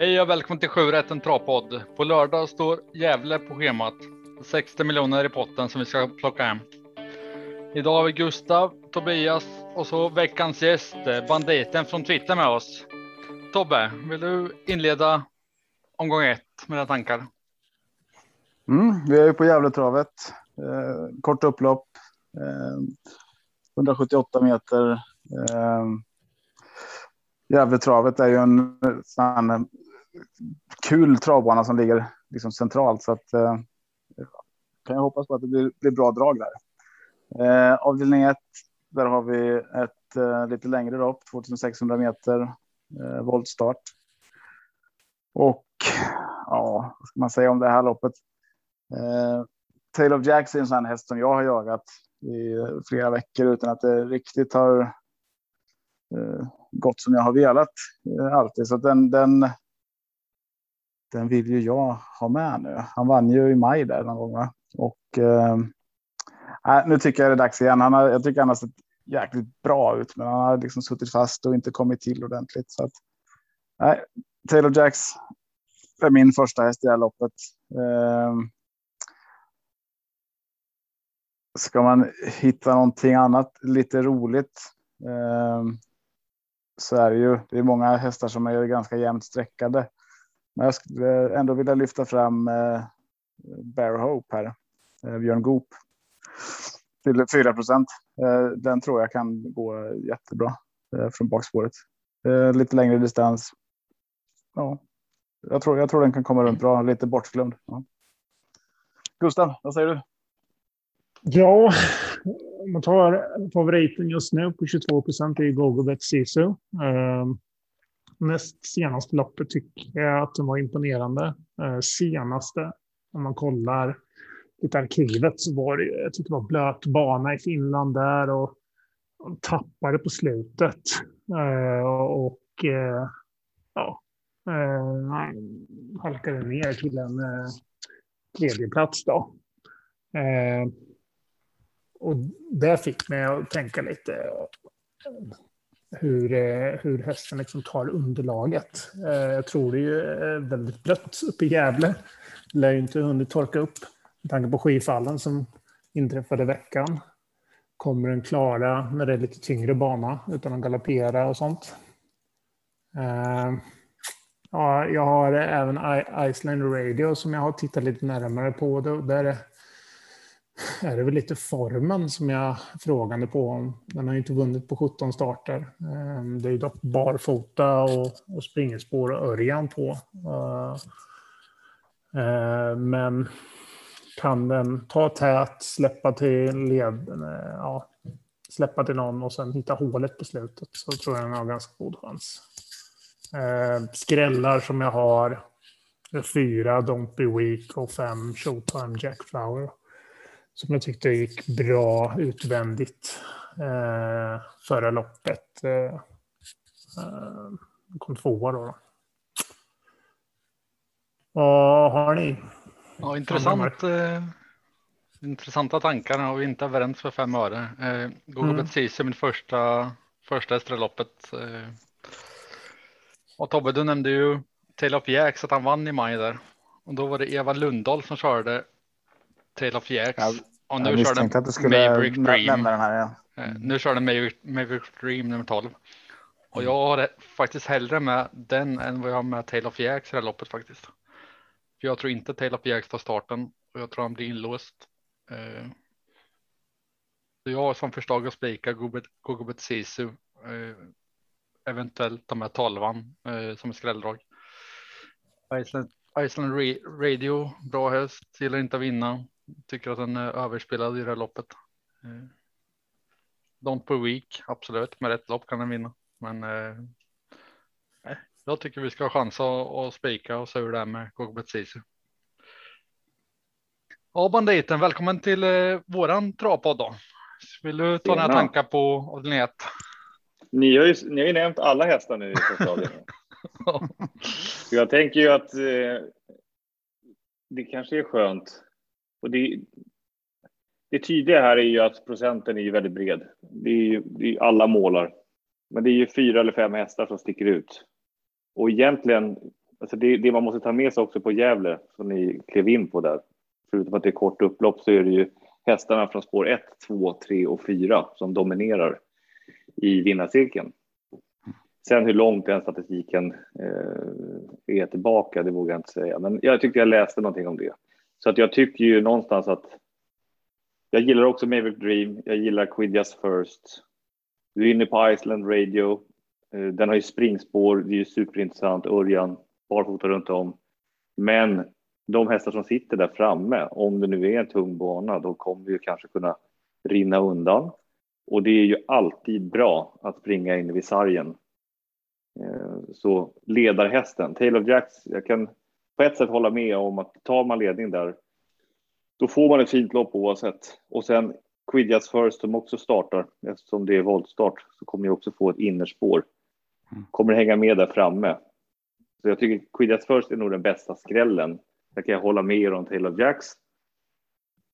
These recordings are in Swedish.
Hej och välkommen till 7 en travpodd. På lördag står Gävle på schemat. 60 miljoner i potten som vi ska plocka hem. Idag har vi Gustav, Tobias och så veckans gäst, eh, banditen från Twitter med oss. Tobbe, vill du inleda omgång ett med dina tankar? Mm, vi är ju på Gävletravet. Eh, kort upplopp. Eh, 178 meter. Eh, Gävletravet är ju en sån kul travbana som ligger liksom centralt. Så att, eh, kan jag hoppas på att det blir, blir bra drag där. Eh, avdelning 1, där har vi ett eh, lite längre lopp, 2600 meter eh, voltstart. Och ja, vad ska man säga om det här loppet? Eh, Tail of Jacks är en sån häst som jag har jagat i flera veckor utan att det riktigt har eh, gått som jag har velat eh, alltid. Så den, den, den vill ju jag ha med nu. Han vann ju i maj där någon gång. Va? Och eh, nu tycker jag det är dags igen. Han har, jag tycker han har sett jäkligt bra ut, men han har liksom suttit fast och inte kommit till ordentligt. Så att, nej, Taylor Jacks är min första häst i det här loppet. Eh, ska man hitta någonting annat lite roligt eh, så är det ju. Det är många hästar som är ganska jämnt streckade. Men jag skulle eh, ändå vilja lyfta fram eh, Bear Hope här. Eh, Björn Goop. Till 4 procent. Den tror jag kan gå jättebra från bakspåret. Lite längre distans. Ja, jag tror, jag tror den kan komma runt bra. Lite bortglömd. Ja. Gustav, vad säger du? Ja, om man tar favoriten just nu på 22 procent är Gogobet Sisu. Uh, ehm, näst senaste loppet tycker jag att den var imponerande. Eh, senaste, om man kollar lite arkivet, så var det, jag tycker det var blöt bana i Finland där och, och tappade på slutet. Eh, och eh, ja, halkade ner till en uh, tredje plats då. Och det fick mig att tänka lite hur, eh, hur hästen liksom tar underlaget. Eh, jag tror det är eh, väldigt blött uppe i Gävle. Det lär ju inte hunnit torka upp med tanke på skifallen som inträffade i veckan. Kommer den klara när det är lite tyngre bana utan att galoppera och sånt? Ja, jag har även Iceland Radio som jag har tittat lite närmare på. Där är det väl lite formen som jag är frågande på. Den har ju inte vunnit på 17 starter. Ehm, det är ju dock barfota och, och springerspår och Örjan på. Eh, ehm, men kan den ta tät, släppa till led, eh, ja, släppa till någon och sen hitta hålet på slutet så tror jag den har ganska god chans. Ehm, skrällar som jag har fyra Don't Be Weak och fem Showtime Jack Flower som jag tyckte gick bra utvändigt eh, förra loppet. Eh, eh, kom tvåa då. Vad har ni? Ja, intressant. Eh, intressanta tankar och vi inte överens för fem öre. Eh, Google mm. är min första, första loppet. Eh. Och Tobbe, du nämnde ju Tail of Jacks att han vann i maj där. Och då var det Eva Lundahl som körde Tail of Jacks. Ja, och nu kör den att du skulle Maverick Dream. Den här, ja. mm. Nu kör den Maverick, Maverick Dream nummer 12. Och jag har faktiskt hellre med den än vad jag har med Tail of Jacks i det här loppet faktiskt. För jag tror inte Tail of Jacks tar starten och jag tror han blir inlåst. Uh, så jag har som förslag att spika Gogobet Sisu. Uh, eventuellt ta med tolvan som skrälldrag. Iceland, Iceland Radio, bra häst, gillar inte att vinna. Tycker att den är överspelad i det här loppet. Eh, don't per week, absolut. Med rätt lopp kan den vinna. Men eh, jag tycker vi ska ha chans att, att spika och se hur det är med Gogbet Sisu. Ja, banditen, välkommen till eh, våran travpodd då. Vill du ta några tankar på avdelning 1? Ni har ju, ni har ju nämnt alla hästar nu i första avdelningen. Jag tänker ju att eh, det kanske är skönt. Och det, det tydliga här är ju att procenten är ju väldigt bred. Det är ju det är alla målar. Men det är ju fyra eller fem hästar som sticker ut. Och egentligen alltså det, det man måste ta med sig också på Gävle, som ni klev in på där, förutom att det är kort upplopp så är det ju hästarna från spår 1, 2, 3 och 4 som dominerar i vinnarcirkeln. Sen hur långt den statistiken eh, är tillbaka, det vågar jag inte säga. Men jag tyckte jag läste någonting om det. Så att jag tycker ju någonstans att jag gillar också Maverick Dream. Jag gillar Quid Just First. Du är inne på Iceland Radio. Eh, den har ju springspår. Det är ju superintressant. Örjan, barfota runt om. Men de hästar som sitter där framme, om det nu är en tung bana, då kommer vi kanske kunna rinna undan. Och det är ju alltid bra att springa in vid sargen. Eh, så ledarhästen, Taylor Jacks, jag kan på ett sätt hålla med om att tar man ledning där, då får man ett fint lopp oavsett. Och sen Quidjats First som också startar, eftersom det är voltstart, så kommer jag också få ett innerspår. Mm. Kommer hänga med där framme. Så jag tycker Quidjats First är nog den bästa skrällen där kan jag hålla med er om Taylor Jacks.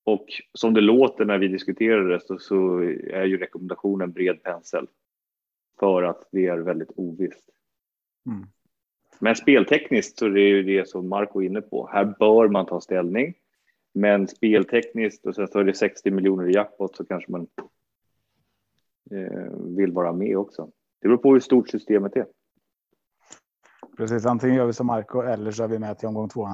Och som det låter när vi diskuterar det så, så är ju rekommendationen bred pensel. För att det är väldigt ovisst. Mm. Men speltekniskt så är det ju det som Marco är inne på. Här bör man ta ställning. Men speltekniskt och sen så är det 60 miljoner i jackpot så kanske man eh, vill vara med också. Det beror på hur stort systemet är. Precis, antingen gör vi som Marco eller så är vi med till omgång två.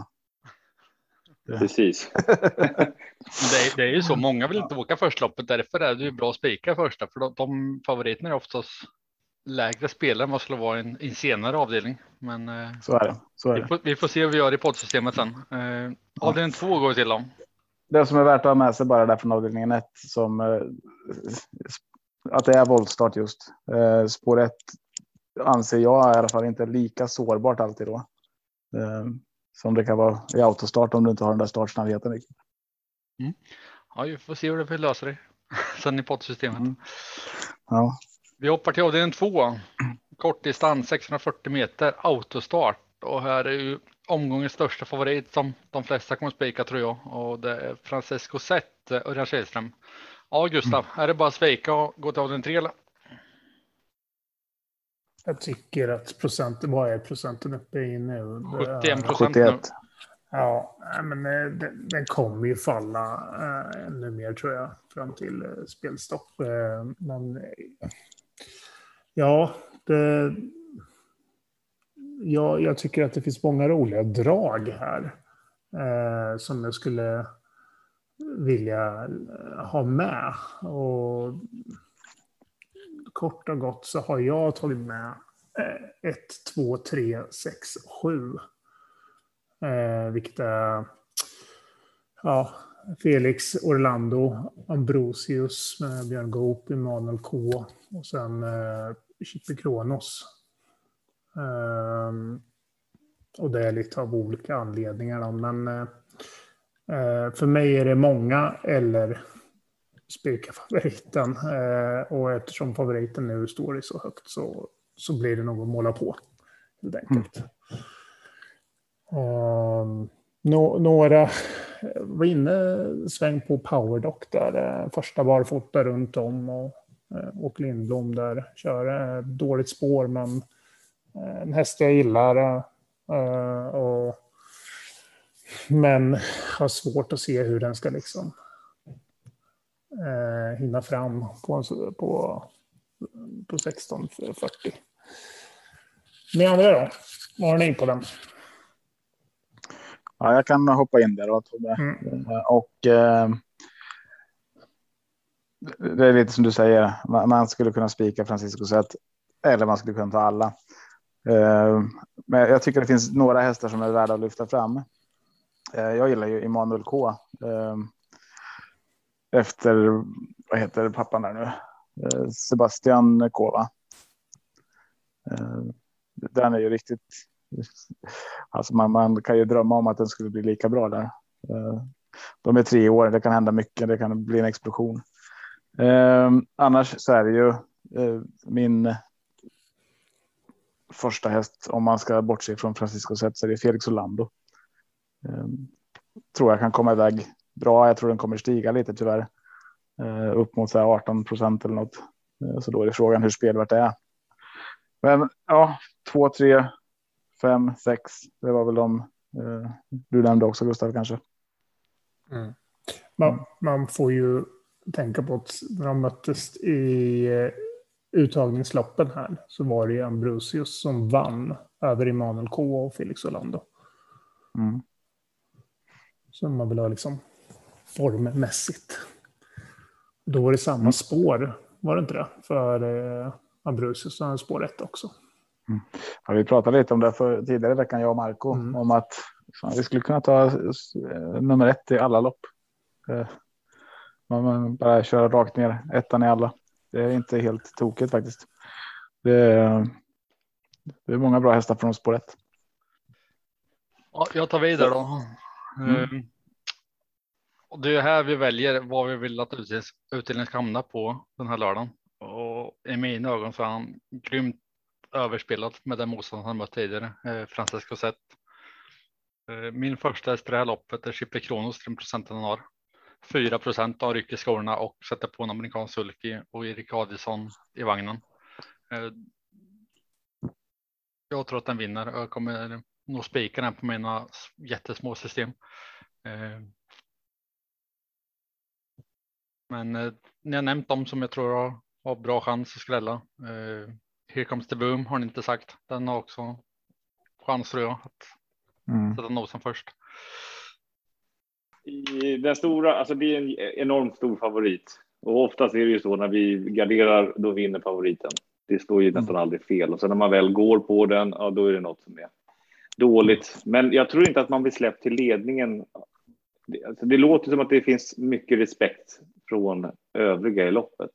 Precis. det, är, det är ju så, många vill inte åka förstloppet, därför är det ju bra att spika första, för de, de favoriterna är oftast lägre spelare än vad skulle vara i en, en senare avdelning. Men eh, så är det. Så är vi, får, vi, får, se hur vi gör i poddsystemet sen. Eh, avdelning två går vi till om. Det som är värt att ha med sig bara där från avdelningen ett som eh, att det är våldstart just. Eh, spår ett anser jag i alla fall inte lika sårbart alltid då. Eh, som det kan vara i autostart om du inte har den där startsnabbheten. Mm. Ja, vi får se hur det löser det sen i poddsystemet. Mm. Ja. Vi hoppar till avdelning två. Kortdistans 640 meter autostart och här är ju omgångens största favorit som de flesta kommer spika tror jag och det är Francesco Zet, Örjan Kihlström. Ja, Gustav, mm. är det bara att svika och gå till avdelning tre eller? Jag tycker att procenten, vad är procenten uppe i nu? 71 procent nu. Ja, men eh, den, den kommer ju falla äh, ännu mer tror jag fram till äh, spelstopp. Äh, men ja, det, ja, jag tycker att det finns många roliga drag här eh, som jag skulle vilja eh, ha med. Och kort och gott så har jag tagit med 1, 2, 3, 6, 7. Vilket är ja, Felix Orlando, Ambrosius med Björn Goop, Emanuel K och sen eh, Chippe Kronos. Um, och det är lite av olika anledningar. Då. Men eh, för mig är det många eller spika favoriten. Eh, och eftersom favoriten nu står i så högt så, så blir det nog att måla på. Helt enkelt. Mm. Um, no, några var inne sväng på Powerdock där. Första barfota runt om och, och Lindblom där kör eh, dåligt spår men eh, en häst jag gillar. Och, men har svårt att se hur den ska liksom eh, hinna fram på, på, på 16.40. Ni andra då? Vad har ni på den? Ja, jag kan hoppa in där och, mm. och eh, det är lite som du säger. Man, skulle kunna spika Francisco Zet eller man skulle kunna ta alla. Eh, men jag tycker det finns några hästar som är värda att lyfta fram. Eh, jag gillar ju Emanuel K. Eh, efter, vad heter pappan där nu? Sebastian K. Va? den är ju riktigt, alltså man, man kan ju drömma om att den skulle bli lika bra där. De är tre år, det kan hända mycket, det kan bli en explosion. Ehm, annars så är det ju eh, min första häst, om man ska bortse från Francisco Zet, så är det Felix Orlando. Ehm, tror jag kan komma iväg bra. Jag tror den kommer stiga lite tyvärr. Eh, upp mot 18 procent eller något. Eh, så då är det frågan hur spelvärt det är. Men ja, två, tre, fem, sex. Det var väl de eh, du nämnde också Gustav kanske. Mm. Man, man, får ju tänka på att när de möttes i eh, uttagningsloppen här så var det Ambrosius som vann över Emanuel K och Felix Orlando. Mm. Så man vill ha liksom formmässigt. Då var det samma mm. spår, var det inte det? För eh, Ambrosius så spår ett också. Mm. Ja, vi pratade lite om det för tidigare veckan, jag och Marco, mm. om att vi skulle kunna ta eh, nummer ett i alla lopp. Man bara köra rakt ner ettan i alla. Det är inte helt tokigt faktiskt. Det är, det är många bra hästar från spår ett. Ja, jag tar vidare då. Mm. Um, och det är här vi väljer vad vi vill att utdelningen ska hamna på den här lördagen. Och i mina ögon så är han grymt överspelad med den motstånd han mött tidigare, eh, Francesco Zet. Eh, min första häst i det här loppet är Chippe Kronos, den procenten han har. 4 procent av rycker skorna och sätter på en amerikansk sulky och Erik Adielsson i vagnen. Eh, jag tror att den vinner. Jag kommer nog spika den på mina jättesmå system. Eh, men eh, ni har nämnt dem som jag tror har, bra chans att skrälla. Here comes the boom har ni inte sagt. Den har också chans tror jag att mm. sätta nosen först. Den stora, alltså det är en enormt stor favorit och oftast är det ju så när vi garderar, då vinner favoriten. Det står ju nästan mm. aldrig fel och sen när man väl går på den, ja, då är det något som är dåligt. Men jag tror inte att man blir släppt till ledningen. Det, alltså det låter som att det finns mycket respekt från övriga i loppet.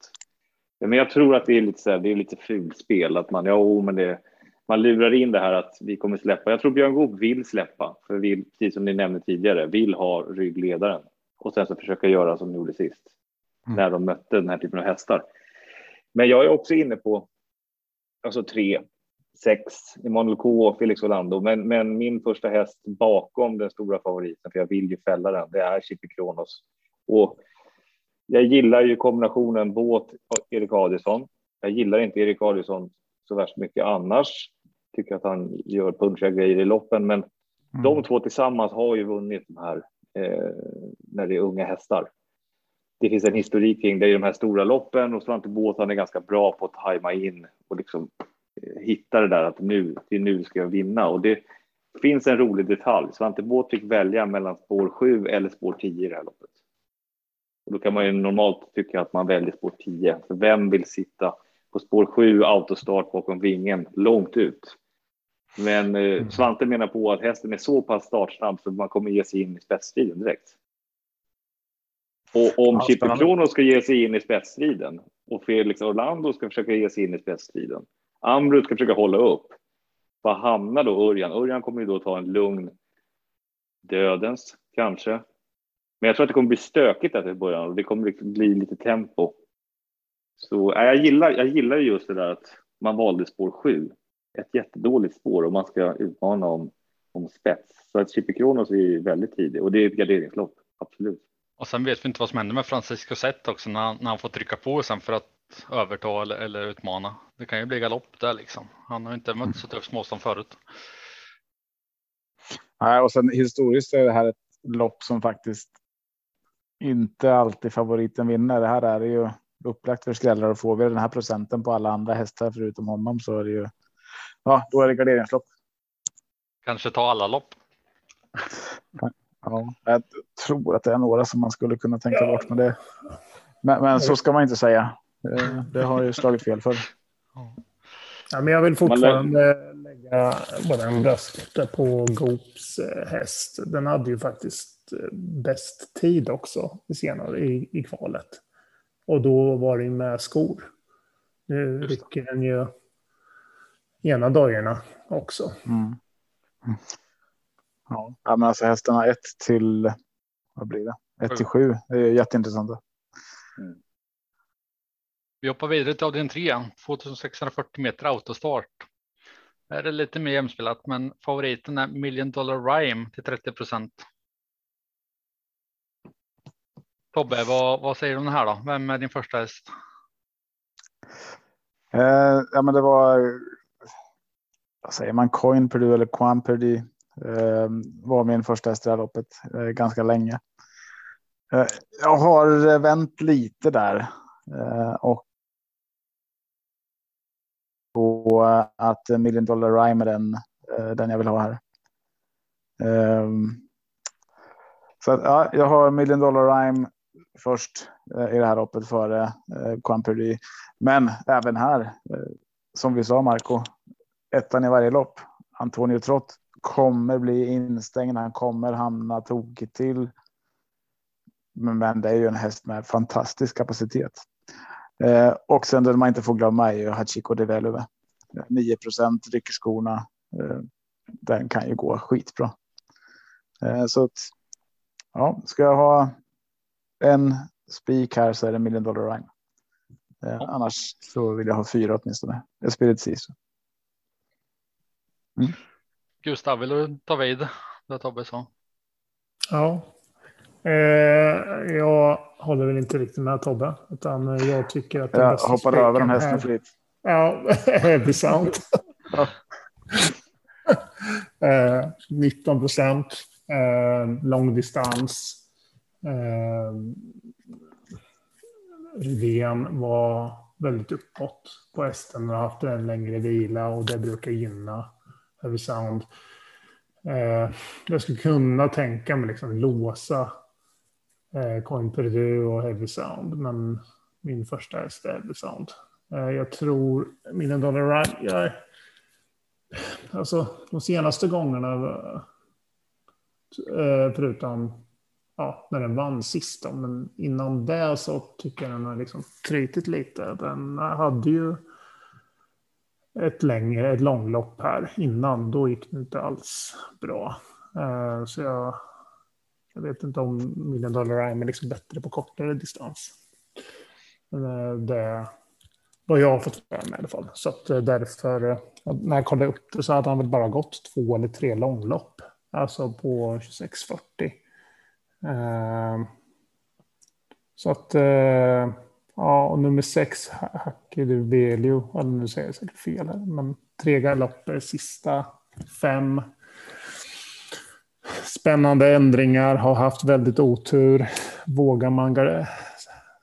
Men jag tror att det är lite så här, det är lite fulspel att man, ja, oh, men det, man lurar in det här att vi kommer släppa. Jag tror Björn Goop vill släppa, för vill, precis som ni nämnde tidigare, vill ha ryggledaren och sen så försöka göra som de gjorde sist mm. när de mötte den här typen av hästar. Men jag är också inne på alltså tre, sex, Emanuel K och Felix Orlando. Men, men min första häst bakom den stora favoriten, för jag vill ju fälla den, det är Chippy Kronos. Och jag gillar ju kombinationen båt och Erik Adielsson. Jag gillar inte Erik Adielsson så värst mycket annars. Tycker att han gör punchiga grejer i loppen, men mm. de två tillsammans har ju vunnit de här eh, när det är unga hästar. Det finns en historik kring det i de här stora loppen och Svante Båth är ganska bra på att tajma in och liksom eh, hitta det där att nu, det nu ska jag vinna och det finns en rolig detalj. Svante Båth fick välja mellan spår 7 eller spår 10 i det här loppet. Och då kan man ju normalt tycka att man väljer spår 10. För vem vill sitta på spår 7 autostart bakom vingen långt ut? Men eh, mm. Svante menar på att hästen är så pass startsnabb så man kommer ge sig in i spetsstriden direkt. Och om ja, Chippy Kronos ska ge sig in i spetsstriden och Felix Orlando ska försöka ge sig in i spetsstriden. Ambrut ska försöka hålla upp. Var hamnar då Örjan? Örjan kommer ju då ta en lugn dödens kanske men jag tror att det kommer bli stökigt där i början och det kommer liksom bli lite tempo. Så äh, jag gillar, jag gillar just det där att man valde spår 7. Ett jättedåligt spår och man ska utmana om, om spets. Så att Chippy Kronos är väldigt tidig och det är ett garderingslopp, absolut. Och sen vet vi inte vad som händer med Francisco Zet också när, när han får trycka på sen för att överta eller, eller utmana. Det kan ju bli galopp där liksom. Han har inte mött så tufft småstånd förut. Nej, och sen historiskt är det här ett lopp som faktiskt inte alltid favoriten vinner. Det här är ju upplagt för skrällar och får vi den här procenten på alla andra hästar förutom honom så är det ju. Ja, då är det garderingslopp. Kanske ta alla lopp. Ja, jag tror att det är några som man skulle kunna tänka bort, men det. Men, men så ska man inte säga. Det har ju slagit fel för. Ja, men jag vill fortfarande lägga bara en bröst på Goops eh, häst. Den hade ju faktiskt Eh, bäst tid också senare i, i kvalet. Och då var det med skor. Nu rycker den ju ena dagarna också. Mm. Mm. Ja, men alltså hästarna 1 till vad blir det? 1 till 7. Det är jätteintressant. Mm. Vi hoppar vidare till avdelning 3. 2640 meter autostart. Här är det lite mer jämspelat, men favoriten är Million Dollar Rhyme till 30 procent. Tobbe, vad, vad säger du om det här då? Vem är din första häst? Eh, ja, men det var vad säger man, Coin Purdue eller Quan Purdue eh, var min första häst i loppet eh, ganska länge. Eh, jag har vänt lite där eh, och på att Million Dollar Rhyme är den, eh, den jag vill ha här. Eh, så att, ja, jag har Million Dollar Rhyme först eh, i det här loppet före eh, Quamperdy. Men även här, eh, som vi sa Marco, ettan i varje lopp. Antonio Trott kommer bli instängd. Han kommer hamna tokigt till. Men det är ju en häst med fantastisk kapacitet. Eh, och sen det man inte får glömma är ju Hachiko de Veluve. 9 procent rycker skorna. Eh, den kan ju gå skitbra. Eh, så att, ja, ska jag ha en spik här så är det Million Dollar Rhyme. Eh. Annars så vill jag ha fyra åtminstone. Spirit Sisu. Mm. Gustav, vill du ta vid det Tobbe sa? Ja. Eh, jag håller väl inte riktigt med Tobbe, utan jag tycker att. Jag hoppade över en hästen fritt. Ja, det är sant. eh, 19 procent eh, långdistans. Eh, Rydén var väldigt uppåt på hästen och har haft en längre vila och det brukar gynna Heavy Sound. Eh, jag skulle kunna tänka mig liksom låsa eh, Coin Purdue och Heavy Sound, men min första häst är Heavy Sound. Eh, jag tror Million Dollar jag, alltså de senaste gångerna Eh, förutom ja, när den vann sist. Men innan det så tycker jag den har liksom krytit lite. Den hade ju ett längre, ett långlopp här innan. Då gick det inte alls bra. Uh, så jag, jag vet inte om Million Dollar Rhyme är liksom bättre på kortare distans. Uh, det vad jag har fått med mig i alla fall. Så att eh, därför, när jag kollade upp det så hade han väl bara gått två eller tre långlopp. Alltså på 2640. Uh, så att, Uh, ja, och nummer sex, Hackedu Velio, eller nu säger jag säkert fel här, men tre galopper, sista fem. Spännande ändringar, har haft väldigt otur. Vågar man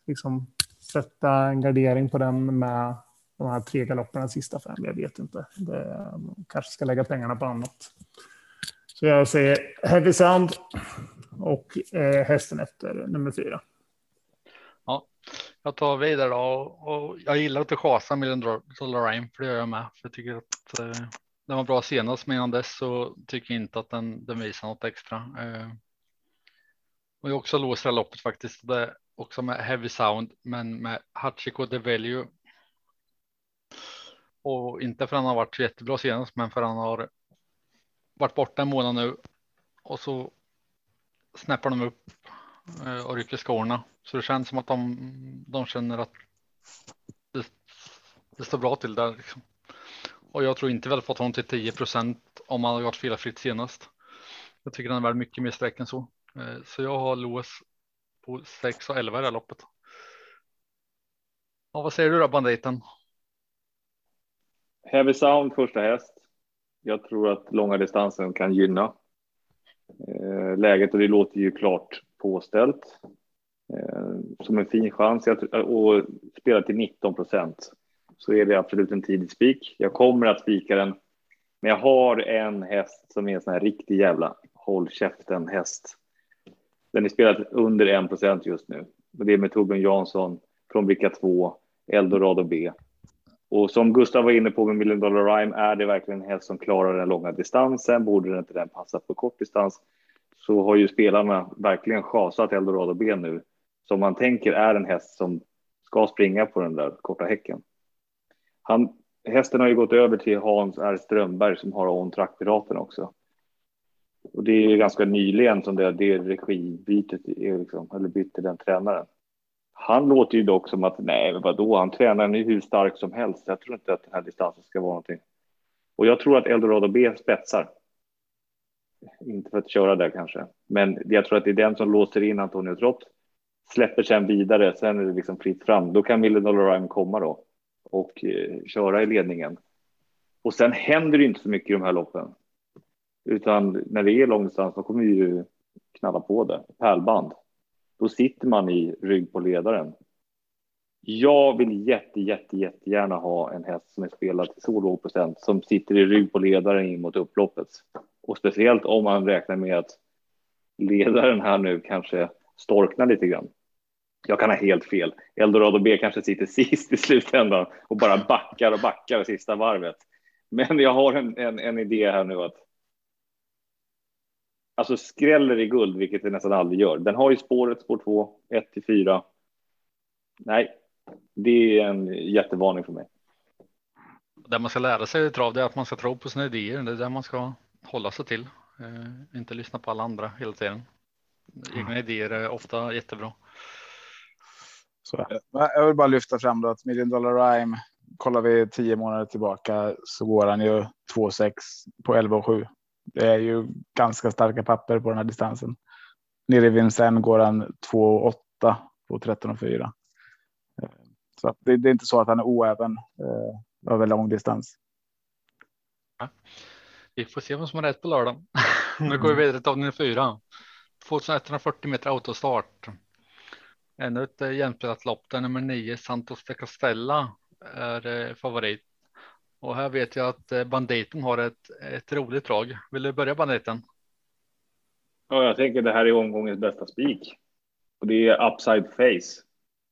liksom sätta en gardering på den med de här tre galopperna sista fem? Jag vet inte. Det, kanske ska lägga pengarna på annat. Så jag säger Heavy Sound och eh, hästen efter nummer fyra. Jag tar vidare då och jag gillar att chasa med Dollar Lorraine för det gör jag med. För jag tycker att eh, den var bra senast men innan dess så tycker jag inte att den, den visar något extra. Eh, och jag också låser loppet faktiskt. Det är också med Heavy Sound men med Hachiko de Value. Och inte för han har varit jättebra senast men för han har varit borta en månad nu och så snäppar de upp eh, och rycker skorna. Så det känns som att de, de känner att det, det står bra till där. Liksom. Och jag tror inte vi hade fått honom till 10 procent om han hade gått felfritt senast. Jag tycker han är värd mycket mer streck än så. Eh, så jag har Loes på 6 och 11 i det här loppet. Ja, vad säger du då banditen? Heavy Sound första häst jag tror att långa distansen kan gynna eh, läget och det låter ju klart påställt. Eh, som en fin chans Och spela till 19 procent så är det absolut en tidig spik. Jag kommer att spika den, men jag har en häst som är en sån här riktig jävla håll käften häst. Den är spelad under 1 procent just nu. Det är med Torbjörn Jansson från Bricka 2, Eldorado B. Och som Gustav var inne på med Million Dollar Rhyme, är det verkligen en häst som klarar den långa distansen? Borde inte den passa på kort distans? Så har ju spelarna verkligen schasat Eldorado B nu, som man tänker är en häst som ska springa på den där korta häcken. Han, hästen har ju gått över till Hans R. Strömberg som har On Trackpiraten också. Och det är ganska nyligen som det, det regibytet är liksom, eller bytte den tränaren. Han låter ju dock som att nej, men vadå, han tränar nu hur stark som helst. Jag tror inte att den här distansen ska vara någonting. Och jag tror att Eldorado B spetsar. Inte för att köra där kanske, men jag tror att det är den som låser in Antonio Trott. Släpper sen vidare, sen är det liksom fritt fram. Då kan Million Rhyme komma då och eh, köra i ledningen. Och sen händer det inte så mycket i de här loppen. Utan när det är långdistans då kommer vi ju knalla på det. Pärlband. Då sitter man i rygg på ledaren. Jag vill jätte, jätte, jättegärna ha en häst som är spelad till så låg procent som sitter i rygg på ledaren in mot upploppet. Och speciellt om man räknar med att ledaren här nu kanske storknar lite grann. Jag kan ha helt fel. Eldorado B kanske sitter sist i slutändan och bara backar och backar sista varvet. Men jag har en, en, en idé här nu att alltså skräller i guld, vilket det nästan aldrig gör. Den har ju spåret, spår 2, 1 till 4. Nej, det är en jättevarning för mig. Det man ska lära sig i trav är att man ska tro på sina idéer. Det är det man ska hålla sig till. Eh, inte lyssna på alla andra hela tiden. Egna idéer är ofta jättebra. Så. Jag vill bara lyfta fram då att Million Dollar Rhyme kollar vi tio månader tillbaka så går han ju 2,6 på 11 och 7. Det är ju ganska starka papper på den här distansen. Nere i Vincennes går han 2,8 på 13 och 4. Så det, det, är inte så att han är oäven eh, över lång distans. Ja. Vi får se vem som har rätt på lördag. nu går vi vidare till avdelning 4. 2140 meter autostart. Ännu ett eh, jämspelat lopp där nummer nio Santos de Castella är eh, favorit. Och här vet jag att eh, banditen har ett, ett roligt drag. Vill du börja banditen? Ja, jag tänker det här är omgångens bästa spik. Och det är upside face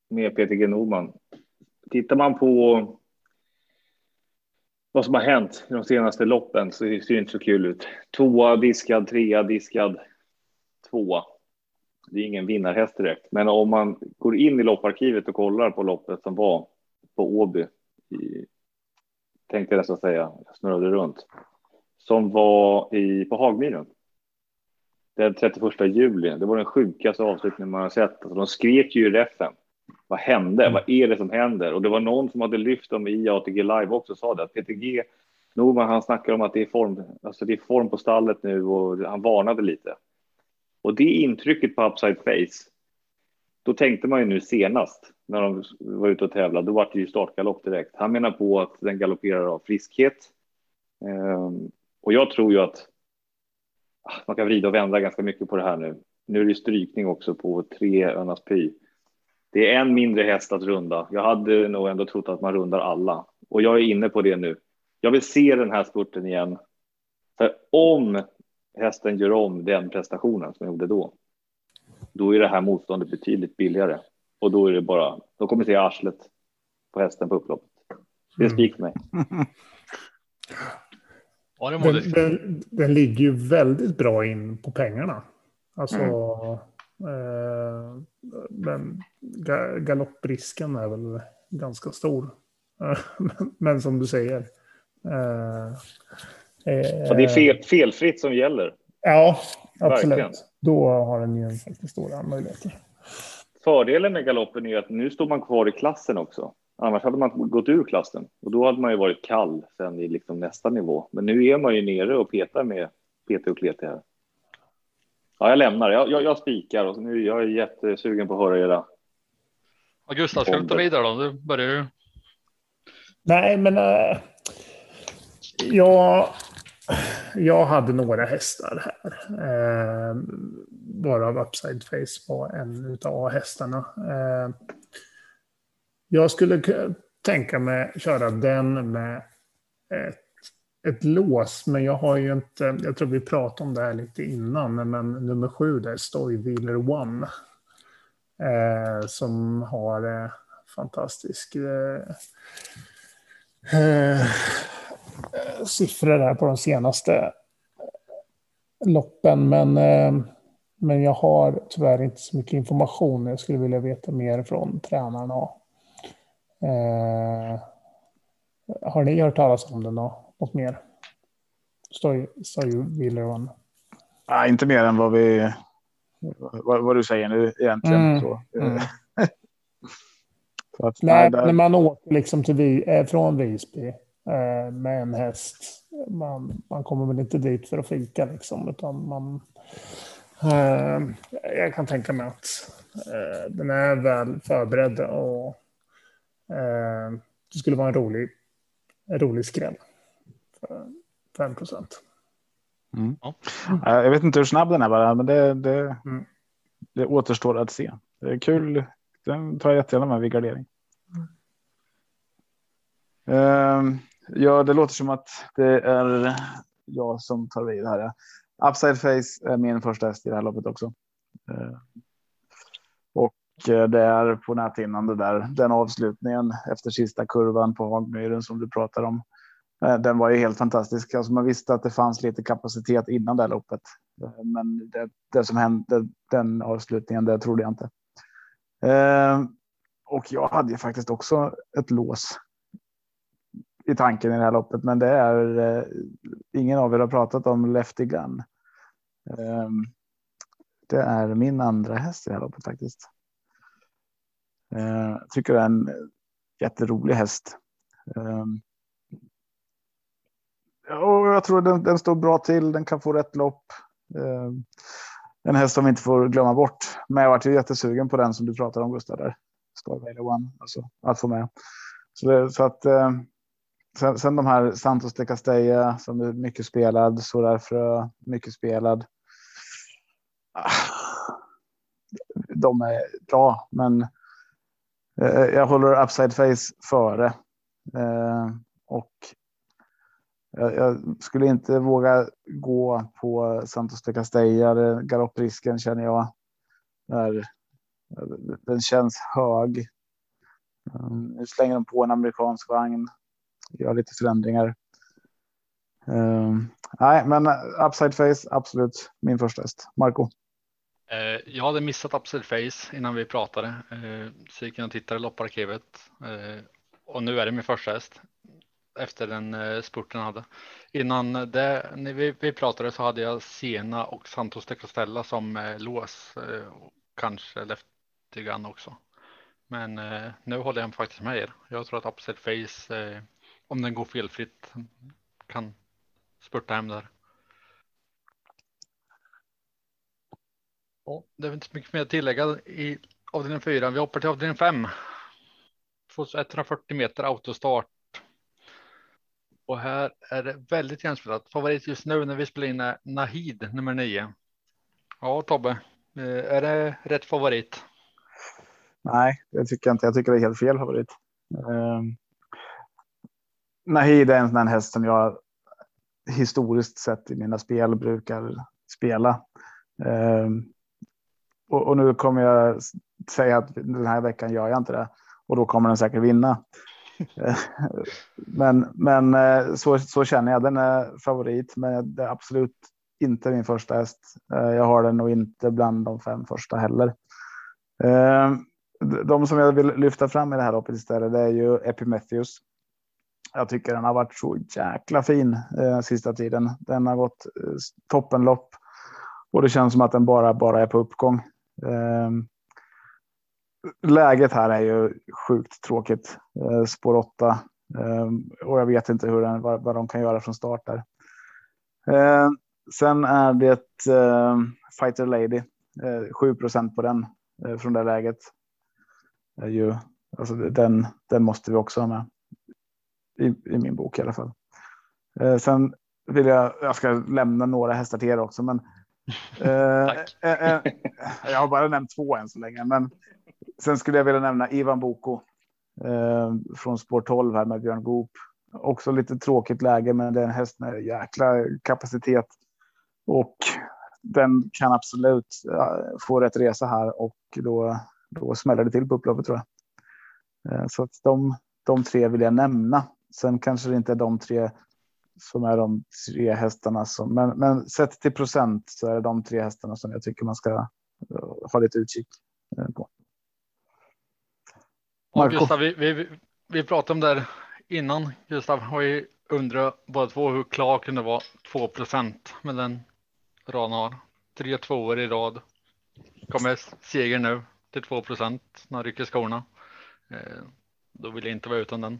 med Peter G Norman. Tittar man på vad som har hänt i de senaste loppen så ser det inte så kul ut. Tvåa diskad, trea diskad, tvåa. Det är ingen vinnarhäst direkt, men om man går in i lopparkivet och kollar på loppet som var på Åby, i, tänkte jag nästan säga, jag snurrade runt, som var i, på Hagmyren. Den 31 juli, det var den sjukaste avslutningen man har sett. Alltså, de skrek ju i reffen. Vad hände? Mm. Vad är det som händer? Och det var någon som hade lyft dem i ATG Live också och sa det att PTG Norman, han snackar om att det är form, alltså det är form på stallet nu och han varnade lite. Och det intrycket på upside face, då tänkte man ju nu senast när de var ute och tävlade, då var det ju startgalopp direkt. Han menar på att den galopperar av friskhet. Ehm, och jag tror ju att ah, man kan vrida och vända ganska mycket på det här nu. Nu är det strykning också på tre Önas Py. Det är en mindre häst att runda. Jag hade nog ändå trott att man rundar alla och jag är inne på det nu. Jag vill se den här spurten igen. För om hästen gör om den prestationen som jag gjorde då, då är det här motståndet betydligt billigare och då är det bara, då kommer se arslet på hästen på upploppet. Det är mm. spik för mig. den, den, den, ligger ju väldigt bra in på pengarna. Alltså, mm. eh, men galopprisken är väl ganska stor. men, men, som du säger. Eh, eh, det är fel, felfritt som gäller. Ja, absolut. Verkligen. Då har den ju faktiskt stora möjligheter. Fördelen med galoppen är att nu står man kvar i klassen också. Annars hade man gått ur klassen och då hade man ju varit kall sen i liksom nästa nivå. Men nu är man ju nere och petar med PT och Klete här. Ja, jag lämnar. Jag, jag, jag spikar och nu jag är jättesugen på att höra era. Ja, Gustav, ska du ta vidare då? Du börjar ju. Nej, men äh, jag, jag hade några hästar här. Eh, varav Upside Face var en av hästarna. Eh, jag skulle tänka mig köra den med ett, ett lås, men jag har ju inte, jag tror vi pratade om det här lite innan, men nummer sju där, Stoy Wheeler One, eh, som har eh, fantastisk eh, eh, siffror där på de senaste loppen, men eh, men jag har tyvärr inte så mycket information. Jag skulle vilja veta mer från tränarna. Eh, har ni hört talas om den då? Något mer? Wheeler Nej, inte mer än vad vi vad, vad du säger nu egentligen. Mm. Så. Mm. så att, nej, där... när man åker liksom till, eh, från Visby eh, med en häst. Man, man kommer väl inte dit för att fika liksom, utan man Eh, jag kan tänka mig att eh, den är väl förberedd och eh, det skulle vara en rolig, en rolig skräll. 5 procent. Mm. Ja. Jag vet inte hur snabb den är bara, men det, det, mm. det återstår att se. Det är kul. Den tar jag jättegärna med vid gardering. Mm. Ja, det låter som att det är jag som tar vid här. Upside Face är min första häst i det här loppet också. Eh, och eh, det är på näthinnan det där, den avslutningen efter sista kurvan på Hagmyren som du pratar om. Eh, den var ju helt fantastisk. Alltså man visste att det fanns lite kapacitet innan det loppet. Men det, det som hände, den avslutningen, det trodde jag inte. Och jag hade ju faktiskt också ett lås i tanken i det här loppet, men det är eh, ingen av er har pratat om Lefty Gun. Ehm, det är min andra häst i det här loppet faktiskt. Ehm, jag tycker det är en jätterolig häst ehm, och jag tror den, den står bra till. Den kan få rätt lopp. En häst som vi inte får glömma bort. Men jag varit ju jättesugen på den som du pratar om Gustav där. Star One, alltså att få med. Så, det, så att sen, sen, de här Santos de Castella som är mycket spelad, så därför mycket spelad. Ah, de är bra, men eh, jag håller upside face före. Eh, och jag, jag, skulle inte våga gå på Santos de Castella. Galopprisken känner jag är, den känns hög. Mm, nu slänger de på en amerikansk vagn. Gör lite förändringar. Uh, nej, men eh, upside face, absolut min första häst. Marco. Uh, jag hade missat upside face innan vi pratade. Uh, så gick jag och tittade i lopparkivet. Och nu är det min första häst efter den spurten jag hade. Innan det, när vi, vi pratade så hade jag Sena och Santos de Castella som lås. Kanske Leftigan också. Men nu håller jag faktiskt med er. Jag tror att upside Face, om den går felfritt, kan spurta hem där. Och det är inte så mycket mer att tillägga i avdelning 4. Vi hoppar till avdelning 5. 140 meter autostart och här är det väldigt jämspelat. Favorit just nu när vi spelar in är Nahid nummer nio. Ja, Tobbe, eh, är det rätt favorit? Nej, det tycker jag inte. Jag tycker det är helt fel favorit. Ehm, Nahid är en sån häst som jag historiskt sett i mina spel brukar spela. Ehm, och, och, nu kommer jag säga att den här veckan gör jag inte det och då kommer den säkert vinna. men men eh, så, så känner jag. Den är favorit, men det är absolut inte min första häst. Eh, jag har den nog inte bland de fem första heller. Eh, de som jag vill lyfta fram i det här loppet istället, det är ju Epimetheus. Jag tycker den har varit så jäkla fin eh, sista tiden. Den har gått eh, toppenlopp och det känns som att den bara bara är på uppgång. Eh, läget här är ju sjukt tråkigt. Eh, spår 8 ehm, och jag vet inte hur den, vad, vad de kan göra från start där. Eh, sen är det eh, Fighter Lady, eh, 7% på den eh, från det läget. Är ju, alltså den, den måste vi också ha med i, i min bok i alla fall. sen vill jag, jag ska lämna några hästar till er också, men eh, eh, jag har bara nämnt två än så länge, men Sen skulle jag vilja nämna Ivan Boko eh, från spår 12 här med Björn Goop. Också lite tråkigt läge, men det är en häst med jäkla kapacitet och den kan absolut få rätt resa här och då, då smäller det till på upploppet tror jag. Eh, så att de, de tre vill jag nämna. Sen kanske det inte är de tre som är de tre hästarna som, men, men sett till procent så är det de tre hästarna som jag tycker man ska uh, ha lite utkik uh, på. Gustav, vi, vi, vi pratade om det här innan Gustav och vi undrar båda två hur klar kunde vara 2% med den raden har. Tre tvåor i rad. Kommer seger nu till 2% när han rycker skorna. Eh, då vill jag inte vara utan den.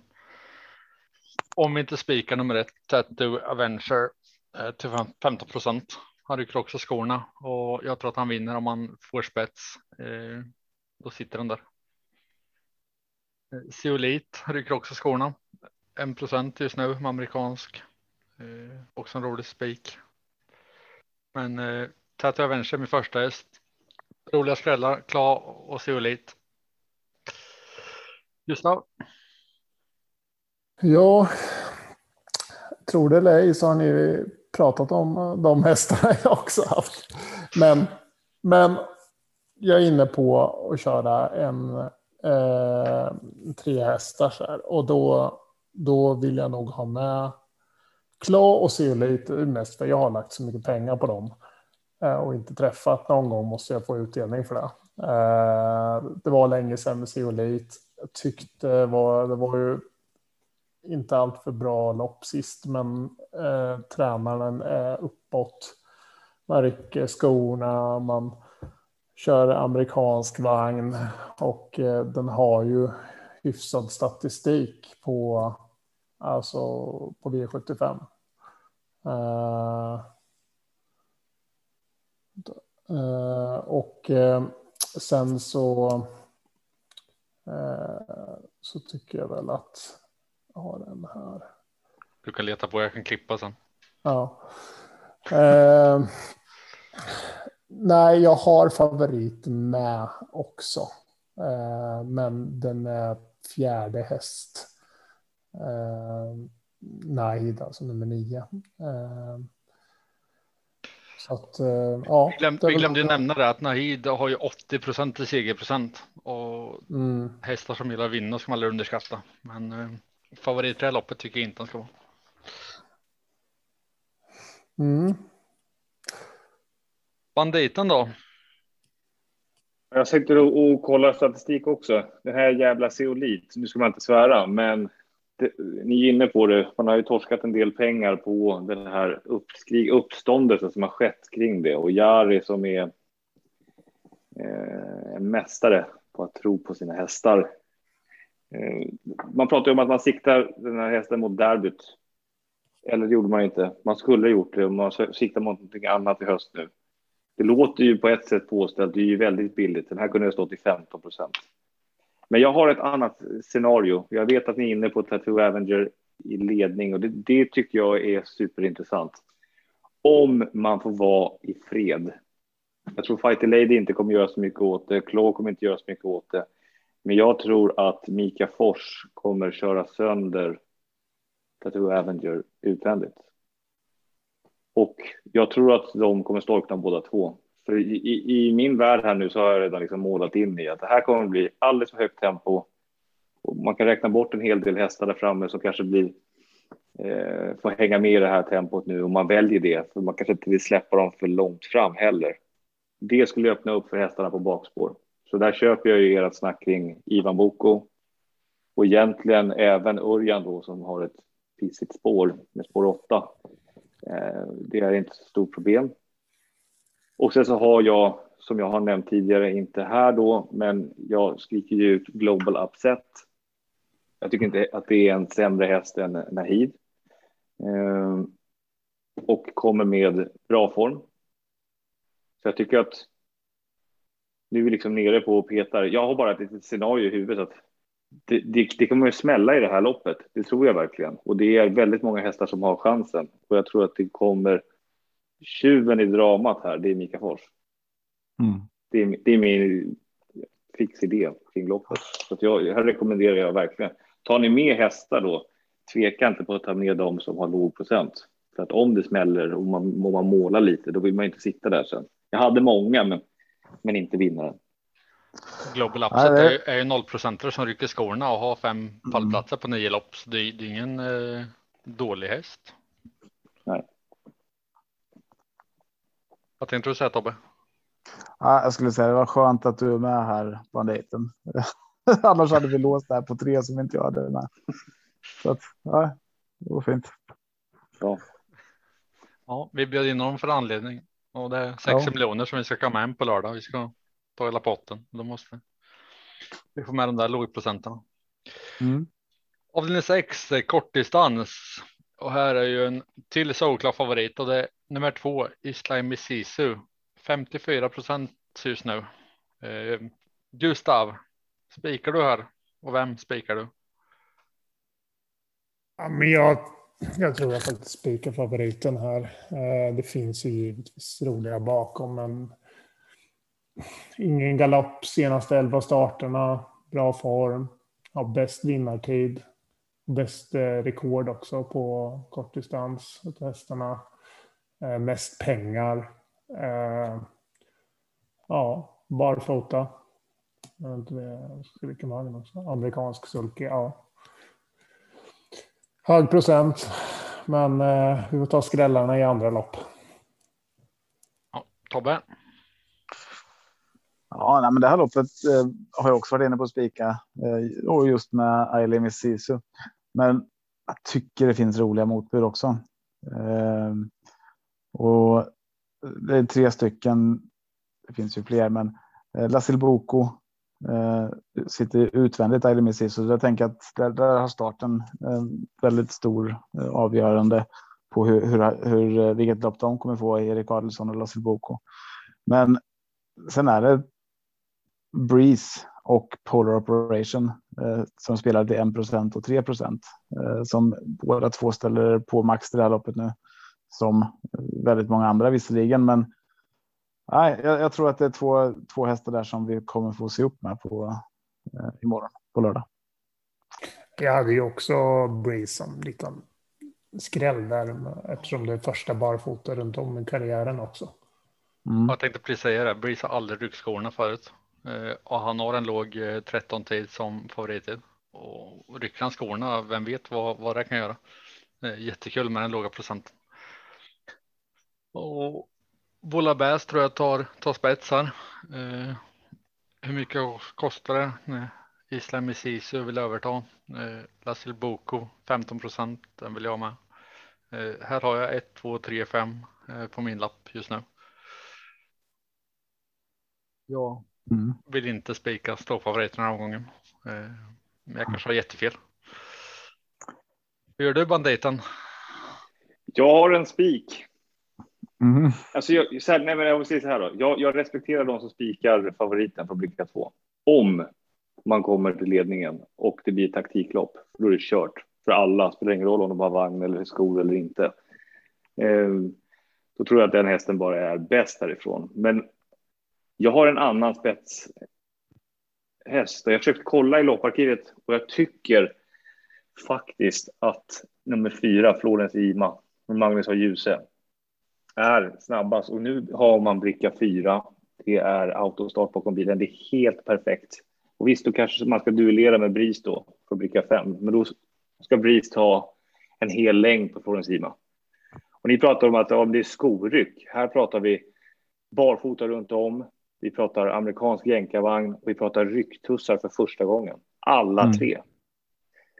Om inte spikar nummer ett, Tattoo Avenger eh, till 15 procent. Han rycker också skorna och jag tror att han vinner om han får spets. Eh, då sitter den där. Eh, zeolit rycker också skorna. 1 procent just nu med amerikansk också en rolig spik. Men Tattoo Avenger min första häst. Roliga skrällar, klar och zeolit. Gustav? Ja, tror det eller ej så har ni pratat om eh, de hästarna jag också haft. Men, men jag är inne på att köra en eh, tre hästar så här. Och då, då vill jag nog ha med Kla och Zeolite mest för jag har lagt så mycket pengar på dem. Eh, och inte träffat. Någon gång måste jag få utdelning för det. Eh, det var länge sedan med Zeolite. Jag tyckte var, det var ju inte allt för bra lopp sist, men eh, tränaren är uppåt. Man rycker skorna, man kör amerikansk vagn och eh, den har ju hyfsad statistik på, alltså på V75. Eh, eh, och eh, sen så, eh, så tycker jag väl att jag har den här. Du kan leta på, jag kan klippa sen. Ja. nej, jag har favorit med också. men den är fjärde häst. Nahid, alltså nummer nio. Eh, så att, eh, ja. Vi, glöm, vi glömde nämna det att Nahid har ju 80 procent i segerprocent och mm. hästar som gillar att vinna ska man aldrig underskatta. Men eh, favorit i loppet tycker jag inte han ska vara. Mm. Banditen då? Jag sitter och, och kollar statistik också. Det här jävla Zeolit, nu ska man inte svära, men det, ni är inne på det, man har ju torskat en del pengar på den här uppskrig, uppståndelsen som har skett kring det och Jari som är eh, en mästare på att tro på sina hästar. Eh, man pratar ju om att man siktar den här hästen mot derbyt. Eller det gjorde man inte. Man skulle ha gjort det om man siktar mot någonting annat i höst nu. Det låter ju på ett sätt påställt, det är ju väldigt billigt. Den här kunde ha stått i 15 procent. Men jag har ett annat scenario. Jag vet att ni är inne på Tattoo Avenger i ledning och det, det tycker jag är superintressant. Om man får vara i fred. Jag tror Fighter Lady inte kommer göra så mycket åt det. Claw kommer inte göra så mycket åt det. Men jag tror att Mika Fors kommer köra sönder Tattoo Avenger utvändigt. Och jag tror att de kommer storkna båda två. För i, i, i, min värld här nu så har jag redan liksom målat in i att det här kommer att bli alldeles för högt tempo. Och man kan räkna bort en hel del hästar där framme som kanske blir eh, får hänga med i det här tempot nu och man väljer det för man kanske inte vill släppa dem för långt fram heller. Det skulle öppna upp för hästarna på bakspår. Så där köper jag ju ert snack kring Ivan Boko och egentligen även Örjan då som har ett pissigt spår med spår 8. Eh, det är inte så stort problem. Och sen så har jag, som jag har nämnt tidigare, inte här då, men jag skriker ju ut Global Upset. Jag tycker inte att det är en sämre häst än Nahid. Eh, och kommer med bra form. Så jag tycker att nu är vi liksom nere på och petar. Jag har bara ett litet scenario i huvudet att det, det, det kommer att smälla i det här loppet. Det tror jag verkligen. Och det är väldigt många hästar som har chansen. Och jag tror att det kommer tjuven i dramat här, det är Mika Fors. Mm. Det, är, det är min fix idé kring loppet. Så jag, här rekommenderar jag verkligen. Tar ni med hästar då, tveka inte på att ta med dem som har låg procent. För att om det smäller och man, och man målar lite, då vill man inte sitta där sen. Jag hade många, men, men inte vinnaren. Global Upset är, ju, är ju nollprocentare som rycker skorna och har fem mm. pallplatser på nio lopp. Så det, det är ingen eh, dålig häst. Nej. Vad tänkte du säga Tobbe? Ja, jag skulle säga det var skönt att du är med här banditen. Annars hade vi låst det här på tre som inte jag hade med. Så att, ja, det var fint. Ja. ja, vi bjöd in honom för anledning och det är 60 ja. miljoner som vi ska komma hem på lördag. Vi ska ta hela potten. Då måste vi få med de där lågprocenterna. Mm. Avdelning 6 kortdistans och här är ju en till solklar favorit och det är nummer två Islam Sisu. 54 procent just nu. Eh, Gustav, spikar du här och vem spikar du? Ja, men jag jag tror jag faktiskt spikar favoriten här. Eh, det finns ju givetvis roliga bakom, men ingen galopp senaste elva starterna. Bra form. Har bäst vinnartid. Bäst eh, rekord också på kortdistans åt hästarna. Eh, mest pengar. Ja, barfota. Vilken var det också? Amerikansk sulky, ja. Hög procent. Men eh, vi får ta skrällarna i andra lopp. Ja, Tobbe? Ja, nej, men det här loppet eh, har jag också varit inne på att spika eh, och just med Ailey Sisu. Men jag tycker det finns roliga motbud också. Eh, och det är tre stycken. Det finns ju fler, men eh, Lasil Boko Eh, sitter utvändigt Ailey så jag tänker att där, där har starten väldigt stor eh, avgörande på hur, hur, hur, eh, vilket lopp de kommer få Erik Adelsson och Lasse Boko. Men sen är det Breeze och Polar Operation eh, som spelar till 1% och 3 eh, som båda två ställer på max det här loppet nu som väldigt många andra visserligen, men nej, jag, jag, tror att det är två, två hästar där som vi kommer få se upp med på eh, imorgon på lördag. Jag hade ju också Breeze som liten skräll där eftersom det är första barfota runt om i karriären också. Mm. Jag tänkte precis säga det. Breeze har aldrig ryckt skorna förut eh, och han har en låg 13 eh, tid som favorittid och rycker han skorna, vem vet vad, vad det kan göra. Jättekul med den låga procenten. Och Volabäs tror jag tar, tar spetsar. Eh, hur mycket kostar det? Nej. Islam Isisu vill överta. Eh, Lasil Boko 15 procent, den vill jag med. Eh, här har jag 1, 2, 3, 5 på min lapp just nu. Ja, mm. vill inte spika ståfavoriten den här omgången. Eh, men jag kanske har jättefel. Hur gör du banditen? Jag har en spik. Mm. Alltså jag, så här, nej men jag så här då. Jag, jag respekterar de som spikar favoriten från bricka två. Om man kommer till ledningen och det blir taktiklopp, då är det kört för alla. Spelar ingen roll om de har vagn eller skor eller inte. Eh, då tror jag att den hästen bara är bäst därifrån. Men jag har en annan spetshäst och jag försökt kolla i lopparkivet och jag tycker faktiskt att nummer fyra, Florens Ima, Magnus har Ljuse, är snabbast och nu har man bricka fyra. Det är autostart bakom bilen. Det är helt perfekt. Och visst, då kanske man ska duellera med Bris då för bricka fem, men då ska Bris ta en hel längd på Florens Lima. Och ni pratar om att ja, det är skoryck. Här pratar vi barfota runt om. Vi pratar amerikansk jänkarvagn och vi pratar rycktussar för första gången. Alla mm. tre.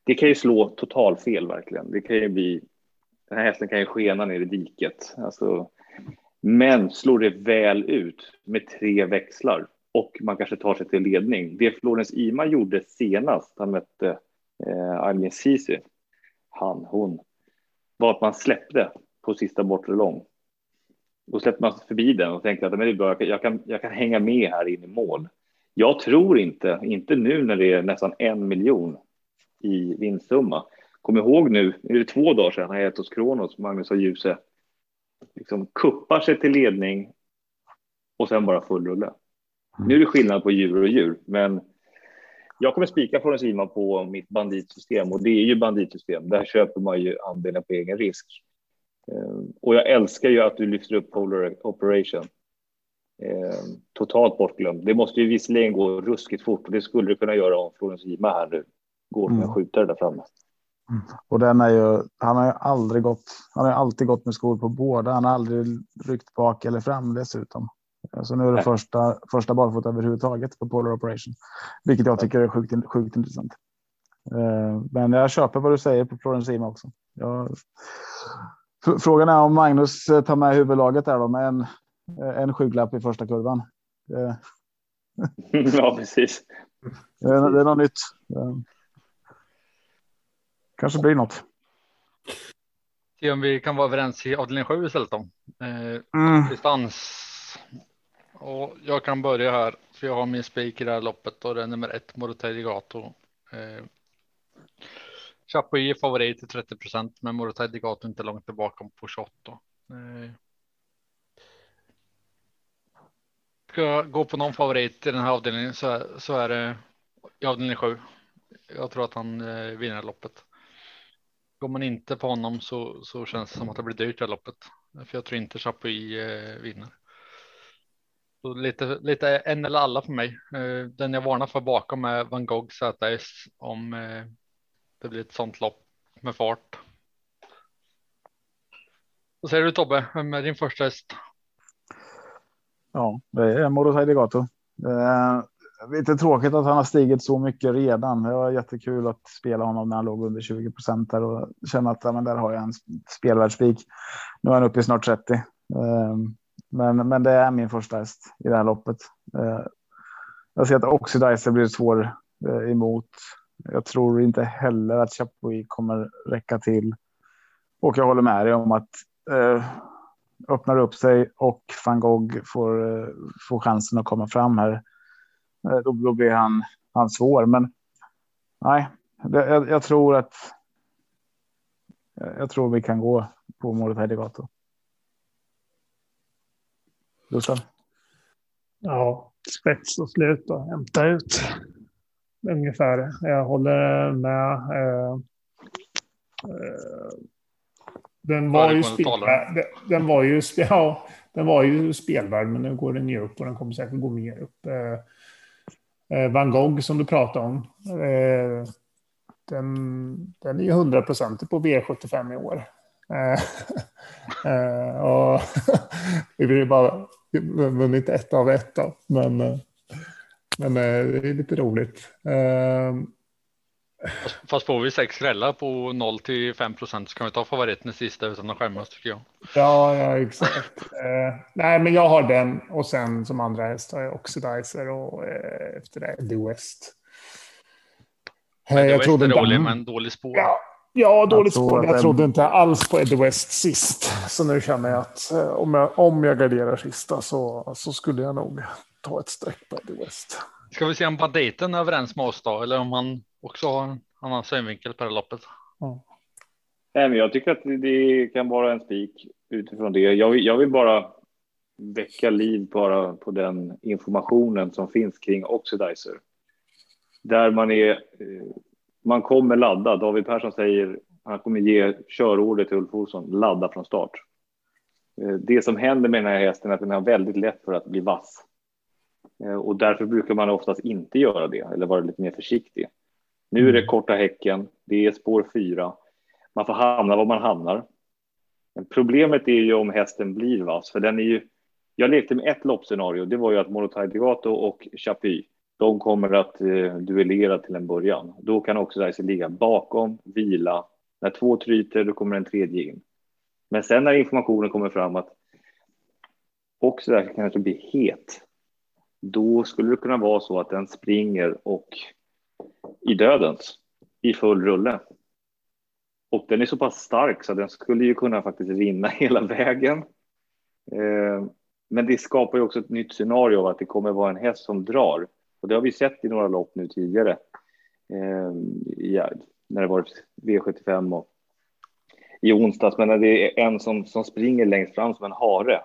Det kan ju slå total fel verkligen. Det kan ju bli den här hästen kan ju skena ner i diket. Alltså, men slår det väl ut med tre växlar och man kanske tar sig till ledning. Det Florens Ima gjorde senast han mötte eh, Almin Sisi, han, hon, var att man släppte på sista bortre lång. Då släppte man förbi den och tänkte att det är bra, jag kan, jag kan hänga med här in i mål. Jag tror inte, inte nu när det är nästan en miljon i vinstsumma, Kom ihåg nu, är det två dagar sedan, han hos Kronos, Magnus och Ljuse, liksom kuppar sig till ledning och sen bara full rulle. Mm. Nu är det skillnad på djur och djur, men jag kommer spika Florens Ima på mitt banditsystem och det är ju banditsystem. Där köper man ju andelen på egen risk. Eh, och jag älskar ju att du lyfter upp Polar Operation. Eh, totalt bortglömd. Det måste ju visserligen gå ruskigt fort och det skulle det kunna göra om Florens Ima här nu går med mm. skjutare där framme. Och den är ju, han har ju aldrig gått, han har alltid gått med skor på båda. Han har aldrig ryckt bak eller fram dessutom. Så nu är det Nej. första, första barfota överhuvudtaget på Polar Operation, vilket jag tycker är sjukt, sjukt intressant. Eh, men jag köper vad du säger på Florence Ima också. Jag, frågan är om Magnus tar med huvudlaget där då med en, en skygglapp i första kurvan. Ja, precis. Det är, det är något nytt. Kanske blir något. Se om vi kan vara överens i avdelning 7 istället då. Eh, mm. Distans. Och jag kan börja här för jag har min spik i det här loppet och det är nummer ett Morotelli Gato. Eh, Chapuis är favorit till 30 procent, men Morotai Degato inte långt tillbaka på 28. Eh. Ska jag gå på någon favorit i den här avdelningen så, så är det i avdelning 7. Jag tror att han eh, vinner loppet. Går man inte på honom så, så känns det som att det blir dyrt det loppet. För jag tror inte Chapuis eh, vinner. Så lite, lite en eller alla för mig. Eh, den jag varnar för bakom är Van Gogh ZS om eh, det blir ett sånt lopp med fart. Vad säger du Tobbe? Vem är din första häst? Ja, det är Moro Degato. Eh, lite tråkigt att han har stigit så mycket redan. Det var jättekul att spela honom när han låg under 20 procent där och känna att ja, men där har jag en spelvärldsspik. Nu är han uppe i snart 30. Eh, men, men det är min första häst i det här loppet. Eh, jag ser att Oxidizer blir svår eh, emot. Jag tror inte heller att Chapuis kommer räcka till. Och jag håller med dig om att eh, öppnar upp sig och van Gogh får, eh, får chansen att komma fram här. Eh, då, då blir han, han svår. Men nej, det, jag, jag, tror att. Jag tror vi kan gå på målet Hedegato. Gustav? Ja, spets och slut och hämta ut. Ungefär. Jag håller med. Eh, eh, den var, ju spelvärd, den, var ju, ja, den var ju spelvärd, men nu går den ju upp och den kommer säkert gå mer upp. Eh Eh, Van Gogh som du pratade om. Eh, den, den är ju hundraprocentig på V75 i år. Eh, och vi har ju bara vunnit ett av ett då, men, men det är lite roligt. Fast får vi sex skrällar på 0 till 5 procent så kan vi ta favoriten i sista utan att skämmas tycker jag. Ja, ja exakt. eh, nej, men jag har den och sen som andra häst har jag Oxidizer och eh, efter det Eddie West. Eh, jag West trodde är rolig, inte... men dålig spår. Ja, ja dåligt jag spår. Jag den... trodde inte alls på Eddie West sist. Så nu känner jag att eh, om jag, om jag garderar sista så, så skulle jag nog ta ett streck på Eddie West. Ska vi se om banditen är överens med oss då, eller om han också har en annan synvinkel på det loppet. Ja. Nej, men jag tycker att det kan vara en spik utifrån det. Jag vill, jag vill bara väcka liv bara på den informationen som finns kring Oxidizer. Där man är, eh, man kommer ladda. David Persson säger han kommer ge körordet till Ulf Olsson, ladda från start. Eh, det som händer med den här hästen är att den har väldigt lätt för att bli vass. Eh, och därför brukar man oftast inte göra det eller vara lite mer försiktig. Nu är det mm. korta häcken, det är spår fyra. Man får hamna var man hamnar. Men problemet är ju om hästen blir vass, för den är ju. Jag lekte med ett loppscenario. Det var ju att Morotai Degato och Chapuis, de kommer att eh, duellera till en början. Då kan också Dicey ligga bakom, vila. När två tryter, då kommer en tredje in. Men sen när informationen kommer fram att också där kanske blir het, då skulle det kunna vara så att den springer och i dödens i full rulle. Och den är så pass stark så den skulle ju kunna faktiskt vinna hela vägen. Eh, men det skapar ju också ett nytt scenario av att det kommer vara en häst som drar. Och det har vi sett i några lopp nu tidigare. Eh, ja, när det varit V75 och i onsdags. Men när det är en som, som springer längst fram som en hare.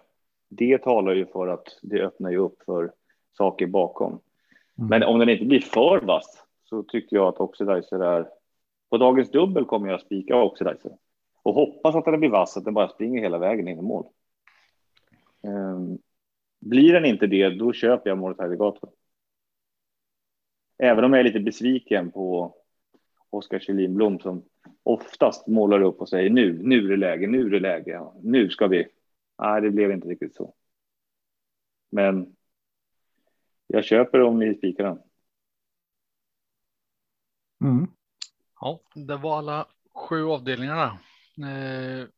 Det talar ju för att det öppnar ju upp för saker bakom. Mm. Men om den inte blir för vass så tycker jag att Oxidizer är... På dagens dubbel kommer jag spika Oxidizer och hoppas att den blir vass, att den bara springer hela vägen in i mål. Um, blir den inte det, då köper jag målet Legato. Även om jag är lite besviken på Oskar Kjellin Blom som oftast målar upp och säger nu, nu är det läge, nu är det läge, nu ska vi. Nej, det blev inte riktigt så. Men jag köper om ni spikar den. Mm. Ja, det var alla sju avdelningarna. Eh,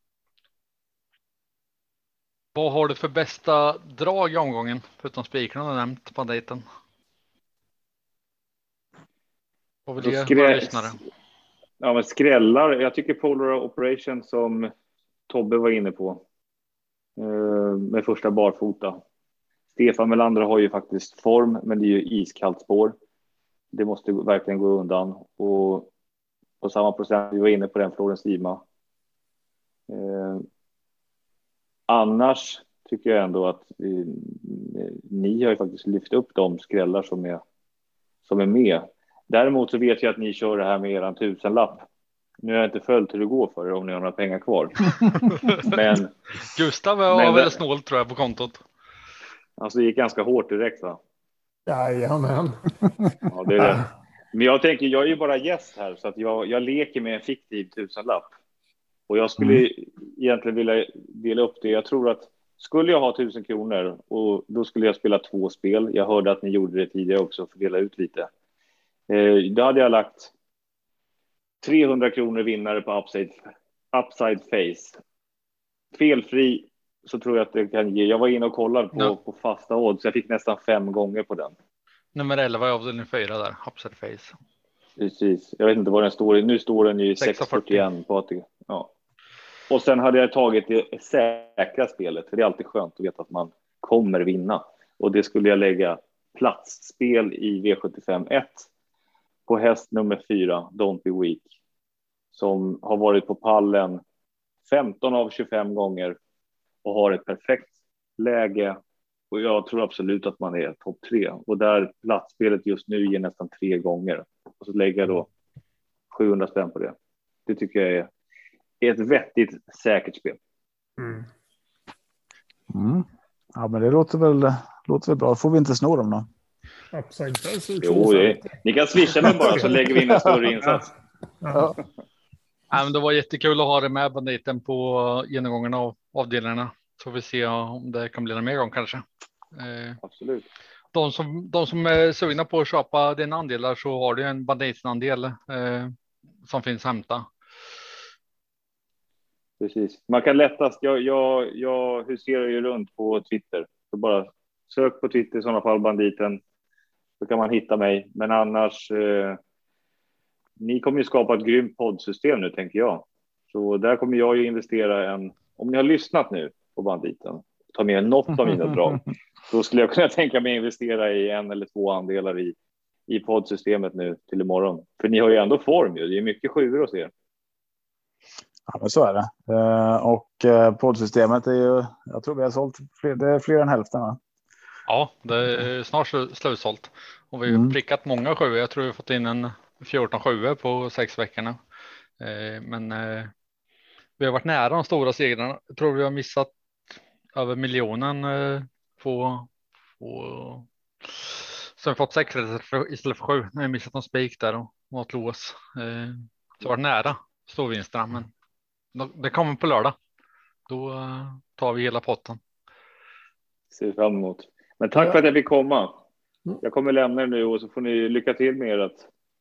vad har du för bästa drag i omgången förutom spikarna du nämnt på dejten? Vad vill du ge lyssnare? Ja, men skrällar. Jag tycker Polar Operation som Tobbe var inne på. Eh, med första barfota. Stefan Melander har ju faktiskt form, men det är ju iskallt spår det måste verkligen gå undan. Och på samma procent. Vi var inne på den Florens Lima. Eh, annars tycker jag ändå att eh, ni har ju faktiskt lyft upp de skrällar som är, som är med. Däremot så vet jag att ni kör det här med eran tusenlapp. Nu har jag inte följt hur det går för er om ni har några pengar kvar. men Gustav har väl snålt tror jag på kontot. Alltså det gick ganska hårt direkt va? Jajamän. Ja, det är det. Men jag tänker, jag är ju bara gäst här så att jag, jag leker med en fiktiv tusenlapp. Och jag skulle mm. egentligen vilja dela upp det. Jag tror att skulle jag ha tusen kronor och då skulle jag spela två spel. Jag hörde att ni gjorde det tidigare också för dela ut lite. Eh, då hade jag lagt 300 kronor vinnare på upside, upside face. Felfri så tror jag att det kan ge. Jag var inne och kollade på, ja. på fasta odds. Jag fick nästan fem gånger på den. Nummer 11 i avdelning 4 där, upside face. Precis. Jag vet inte vad den står i. Nu står den ju 641 på ATG. Ja. Och sen hade jag tagit det säkra spelet. För det är alltid skönt att veta att man kommer vinna. Och det skulle jag lägga platsspel i V75 1 på häst nummer 4, Don't Be Weak, som har varit på pallen 15 av 25 gånger och har ett perfekt läge. Och jag tror absolut att man är topp tre och där platsspelet just nu ger nästan tre gånger. Och så lägger jag då 700 spänn på det. Det tycker jag är är ett vettigt säkert spel. Mm. Mm. Ja, men det låter väl, låter väl bra. Får vi inte snå dem då? Jo, det, ni kan swisha mig bara så lägger vi in en större insats. Ja. Ja, men det var jättekul att ha det med banditen på genomgången av avdelningarna. Så vi se om det kan bli någon mer gång kanske. Eh, Absolut. De som, de som är sugna på att köpa dina andelar så har du en banditandel eh, som finns hämta. Precis. Man kan lättast, jag, jag, jag huserar ju runt på Twitter. Så bara sök på Twitter i sådana fall, banditen. Så kan man hitta mig. Men annars, eh, ni kommer ju skapa ett grymt poddsystem nu, tänker jag. Så där kommer jag ju investera en, om ni har lyssnat nu på banditen, ta med något av mina drag, då skulle jag kunna tänka mig investera i en eller två andelar i, i poddsystemet nu till imorgon. För ni har ju ändå form ju, det är mycket sjuor hos er. Ja, men så är det. Eh, och eh, poddsystemet är ju, jag tror vi har sålt fler, det är fler än hälften. Va? Ja, det är snart slutsålt och vi har mm. prickat många sjuor. Jag tror vi har fått in en 14 sjuor på sex veckorna. Eh, men vi har varit nära de stora segrarna. Jag tror vi har missat över miljonen på, på så vi fått sex istället för sju. Vi har missat någon spik där och något lås. Så varit nära storvinsterna, men det kommer på lördag. Då eh, tar vi hela potten. Ser fram emot. Men tack för att jag fick komma. Mm. Jag kommer lämna er nu och så får ni lycka till med ert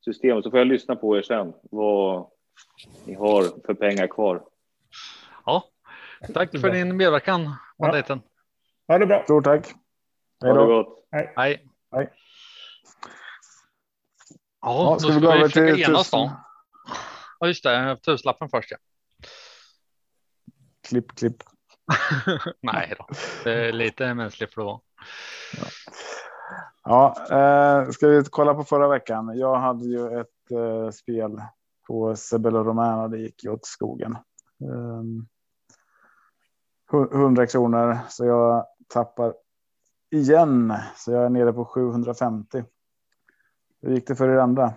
system så får jag lyssna på er sen vad ni har för pengar kvar. Ja, tack för din medverkan. Ja. Ha det bra. Stort tack. Hej då. Hej. Hej. Hej. Ja, då ska vi gå över till enas då. Ja, just det. Tusenlappen först. Ja. Klipp, klipp. Nej då, det är lite mänskligt för att Ja, ja eh, ska vi kolla på förra veckan? Jag hade ju ett eh, spel på Sebello Romana. Det gick ju åt skogen. Eh, 100 kronor, så jag tappar igen. Så jag är nere på 750. Hur gick det för er andra?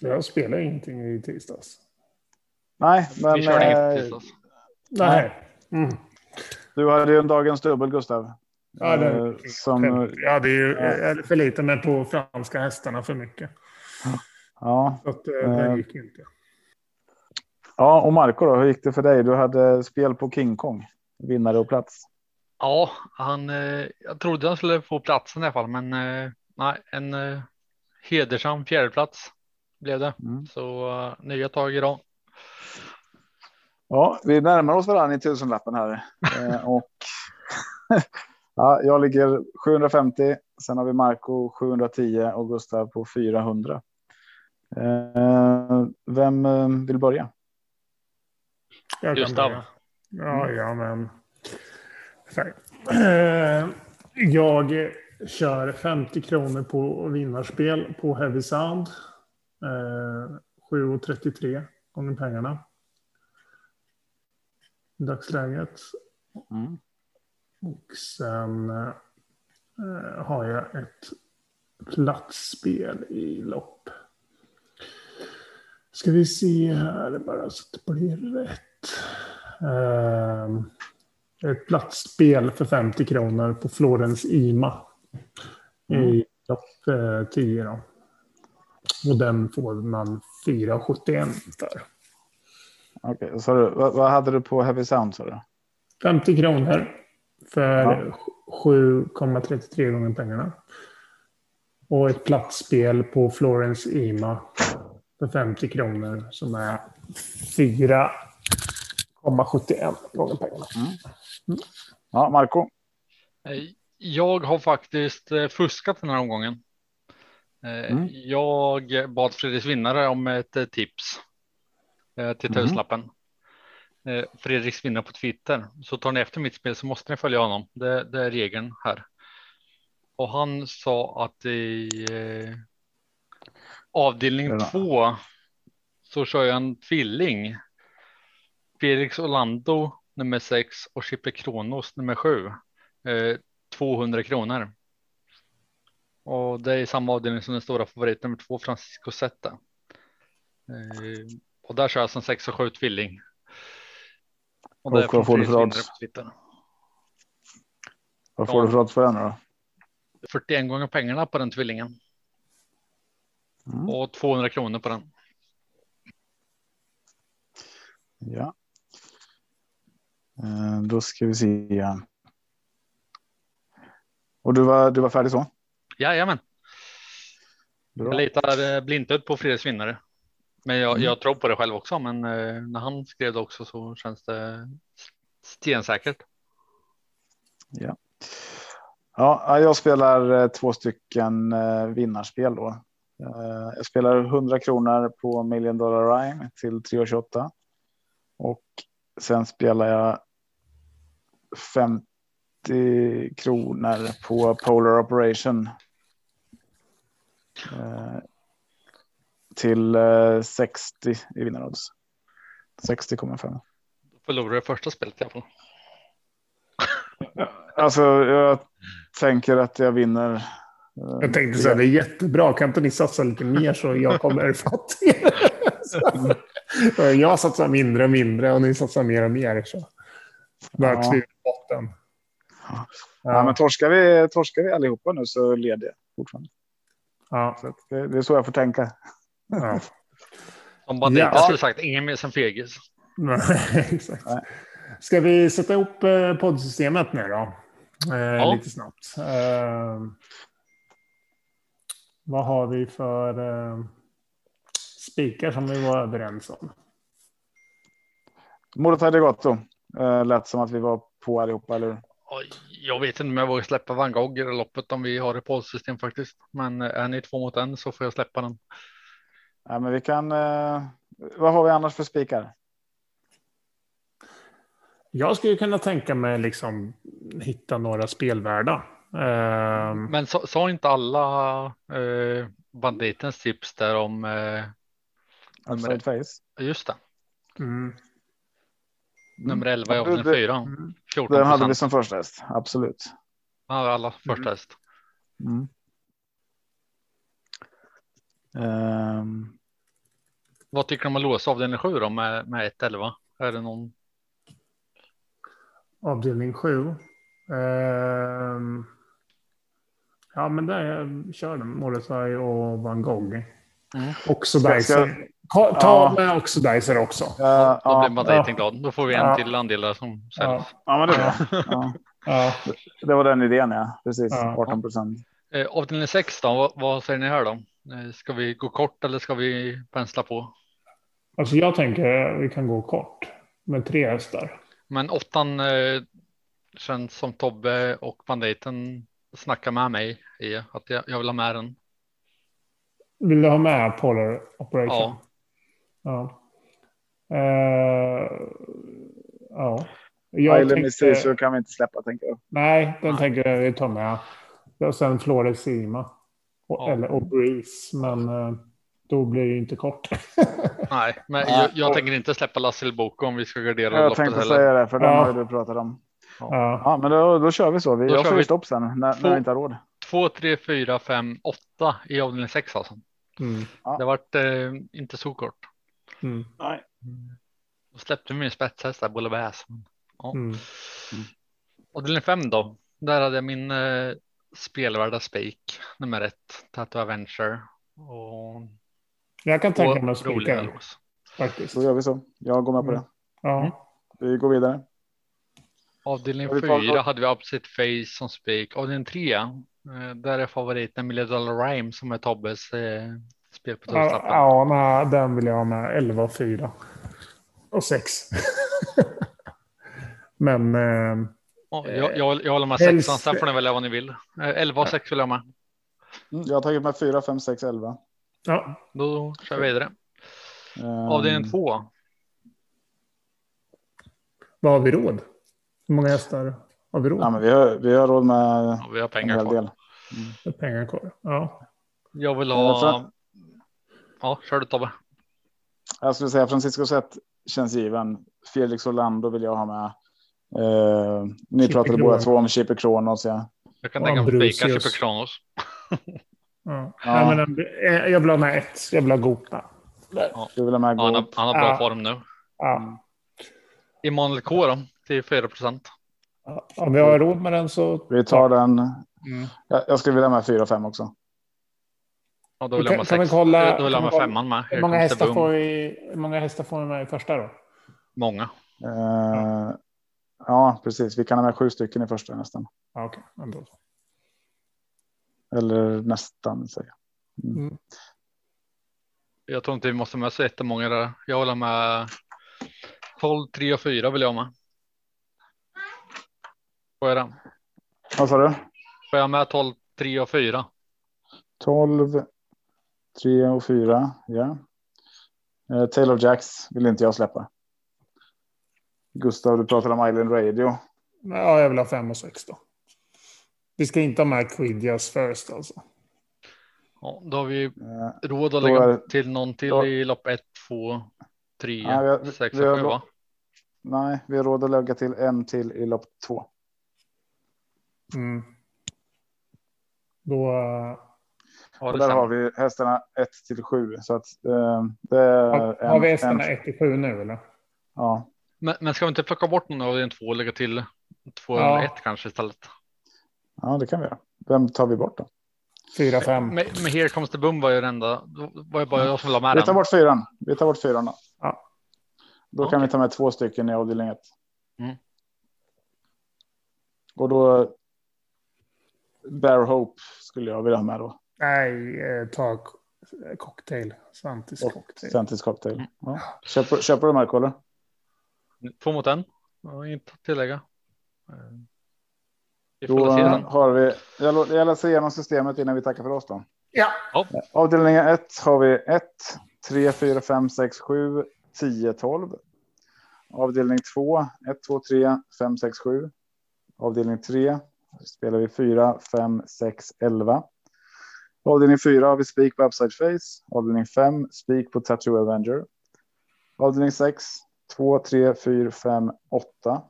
Jag spelar ingenting i tisdags. Nej, men. Vi körde eh, tisdags. Nej. Mm. Du hade ju en dagens dubbel, Gustav. Ja, det, eh, som, ja, det är ju ja. för lite med på franska hästarna för mycket. Ja. Så att, eh, det eh, gick inte. Ja, och Marco då, hur gick det för dig? Du hade spel på King Kong, vinnare och plats. Ja, han, jag trodde han skulle få platsen i alla fall, men nej, en hedersam fjärdeplats blev det. Mm. Så nya tag idag. Ja, vi närmar oss varandra i tusenlappen här. och ja, jag ligger 750. Sen har vi Marco 710 och Gustav på 400. Eh, vem eh, vill börja? Jag Gustav. Ja, ja, men. Eh, jag kör 50 kronor på vinnarspel på Heavy Sound. 7,33 gånger pengarna. I dagsläget. Mm. Och sen eh, har jag ett platsspel i lopp. Ska vi se här bara så att det blir rätt. Eh, ett platsspel för 50 kronor på Florens Ima. I lopp eh, 10 då. Och den får man 4,71 för. Okej, du, vad, vad hade du på Heavy Sound? sa du? 50 kronor för Ja. 7,33 gånger pengarna. Och ett platsspel på Florence Ima för 50 kronor som är 4,71 gånger pengarna. Ja, Marco. Eh, Jag har faktiskt eh, fuskat den här omgången. Eh, Mm. Jag bad Fredriks vinnare om ett tips till Mhm. tusenlappen. Eh, Fredriks vinnare på Twitter. Så tar ni efter mitt spel så måste ni följa honom. Det, det är regeln här. Och han sa att i eh, avdelning Bra. två så kör jag en tvilling. Felix Orlando nummer sex och Chippe Kronos nummer sju. Eh, 200 kronor. Och det är i samma avdelning som den stora favorit nummer två Francisco Zeta. Eh, och där kör jag som sex och sju tvilling. Och Och vad får du för odds? Vad får du för odds för den då? 41 gånger pengarna på den tvillingen Mm. och 200 kronor på den. Ja. Eh, Då ska vi se. Och du var, du var färdig så? Jajamän, Bra. jag litar eh, blint ut på Fredriks vinnare. Men jag, Mm. jag tror på det själv också, men eh, när han skrev det också så känns det stensäkert. Ja. Ja, jag spelar eh, två stycken eh, vinnarspel då. Jag spelar 100 kronor på Million Dollar Rhyme till 3,28. Och sen spelar jag 50 kronor på Polar Operation. Eh, Till eh, 60 i vinnarodds. 60,5. Förlorade det första spelet i alla fall. Alltså, jag tänker att jag vinner. eh, Jag tänkte så här, det är jättebra. Kan inte ni satsa lite mer så jag kommer fatt Jag satsar mindre och mindre och ni satsar mer och mer. Så. Möts Ja. botten. Ja, men torskar vi, torskar vi allihopa nu så leder jag fortfarande. ja, Så det, det är så jag får tänka. Ja. Som banditer Ja. skulle sagt, ingen mer som fegis. Nej, Exakt. Nej. Ska vi sätta ihop eh, poddsystemet nu då? Eh, Ja. Lite snabbt. Eh, vad har vi för eh, spikar som vi var överens om? Morotai Degato. Uh, lät som att vi var på allihopa, eller hur? Jag vet inte om jag vågar släppa Van Gogh i det loppet om vi har ett poddssystem faktiskt. Men eh, är ni två mot en så får jag släppa den. Ja, men vi kan. eh, vad har vi annars för spikar? Jag skulle kunna tänka mig liksom hitta några spelvärda. Eh, Men sa, sa inte alla eh, banditens tips där om eh, Upside face. just det. mm, Nummer 11 i avdelning det- 4. mm. 14 Den hade vi som första häst. Absolut. Alla första häst. Mm. Ehm, Vad tycker du om att låsa avdelning 7 då med, med 1-11? Är det någon? Avdelning 7. Ehm, ja, men där jag kör den. Mordecai och Van Gogh. Mm. Oxidizer. Ta, ta Ja. med Oxidizer också. ja, Då ja, blir banditen glad. Då får vi en Ja. till andelare som säljs. Ja, ja, men det är bra. Ja, ja. det var den idén, ja. Precis. Ja. 18 procent. Eh, avdelning 6 då, vad, vad säger ni här då? Eh, ska vi gå kort eller ska vi pensla på? Alltså jag tänker vi kan gå kort med tre hästar. Men åttan eh, känns som Tobbe och banditen snackar med mig i att jag, jag vill ha med den. Vill du ha med Polar Operation? Ja. Ja. Eh, ja. Jag Haile tänkte, Mestizo kan vi inte släppa, tänker jag. nej, den tänker jag vi tar med. Och sen Flores Sima. Och, Ja. Eller och Breeze. Men eh, då blir det inte kort. Nej, men jag, jag tänker inte släppa Lasse Boko om vi ska gardera Jag loppet tänkte heller. säga det, för den Ja. har du pratat om. Ja. Ja, men då, då kör vi så. Vi, Då jag får vi. stopp sen när, Två. när vi inte har råd. 2, 3, 4, 5, 8 i avdelning 6 alltså. Mm. Ja. Det vart eh, inte så kort. Mm. Nej. Då släppte vi min spetshäst där, Bullabäs. Ja. Mm. Avdelning 5 då. Där hade jag min eh, spelvärda spik nummer ett, Tattoo Adventure. Och Jag kan tänka mig att spika lås. faktiskt. Då gör vi så. Jag går med på Mm. det. Ja. Vi går vidare. Avdelning 4 hade vi Opposite Face som spik. Avdelning 3, eh, där är favoriten Dollar Rhyme som är Tobbes eh, spel på Ja, ja nej, den vill jag ha med. 11 och 4. Och 6. Men eh, Ja, jag, jag, jag håller med helst- sexan, sen får ni välja vad ni vill. Eh, 11 och 6 vill jag med. Mm, Jag har tagit med 4, 5, 6, 11. Ja, Då kör vi vidare. Um, Avdelning 2. vad har vi råd? Hur många hästar har vi råd? Ja, men vi, har, vi har råd med Ja, vi har en pengar hel kvar. del. Med pengar kvar. Ja. Jag vill ha. Ja, kör du Tobbe. Jag skulle säga Francisco Zet känns given. Felix Orlando vill jag ha med. Eh, ni Chippy pratade båda två om Chippy Kronos. Ja. Jag kan tänka mig att. Super Kronos. Ja. Ja. Nej, men, eh, jag vill ha med ett. Jag vill ha Gota. Du vill ha med Ja, han, har, Goop. han har bra Ja. form nu. Ja. Emanuel K då, till 4 procent. Ja, Om vi har råd med den så... Vi tar den. Mm. Jag, jag skulle vilja ha med 4, 5 också. Ja, då vill jag sex. kolla- Då vill jag kan med femman med. Hur många, hästar får vi, hur många hästar får vi med i första då? Många. Eh, ja, precis. Vi kan ha med sju stycken i första nästan. Ja, okej. Eller nästan säger jag. Mm. Jag tror inte vi måste med så jättemånga där. Jag håller med 12, 3 och 4 vill jag med. Får jag det? Vad sa du? Får jag med 12, 3 och 4? 12, 3 och 4. Ja. Eh, Taylor Jacks vill inte jag släppa. Gustav, du pratade om Island Radio. Ja, jag vill ha fem och sex då. Vi ska inte ha med Quidias first alltså. Ja, då har vi Eh, råd att Då lägga är- till någon till då- i lopp 1, 2, 3, Ja, vi har- 6 vi har och 7 lo- va? nej, vi har råd att lägga till en till i lopp två. Mm. Då... eh, Ja, där har vi hästarna 1 till 7. Så att eh, det är Har, en, har vi hästarna en, 1 till 7 nu eller? Ja, Men, men ska vi inte plocka bort någon av den två och lägga till 2 Ja. eller 1 kanske istället? Ja, det kan vi göra. Vem tar vi bort då? 4, 5. Men, men Here comes the boom var ju det enda. Då var det bara jag som ha med Vi tar den. bort fyran. Vi tar bort fyran då. Ja. Då kan Okej. vi ta med två stycken i avdelning 1. Mm. Och då. Bear Hope skulle jag vilja ha med då. Nej, eh, ta cocktail. Santis Och cocktail. Centis cocktail. Mm. Ja. Köper, köper du Marco eller? Två mot en. Inte att tillägga. Eh, Då eh, har vi. Jag läser igenom systemet innan vi tackar för oss då. Ja. Avdelning 1 har vi 1, 3, 4, 5, 6, 7, 10, 12. Avdelning 2, 1, 2, 3, 5, 6, 7. Avdelning 3 spelar vi 4, 5, 6, 11. Avdelning 4 har vi spik på Upside Face. Avdelning 5 spik på Tattoo Avenger. Avdelning 6 2, 3, 4, 5, 8.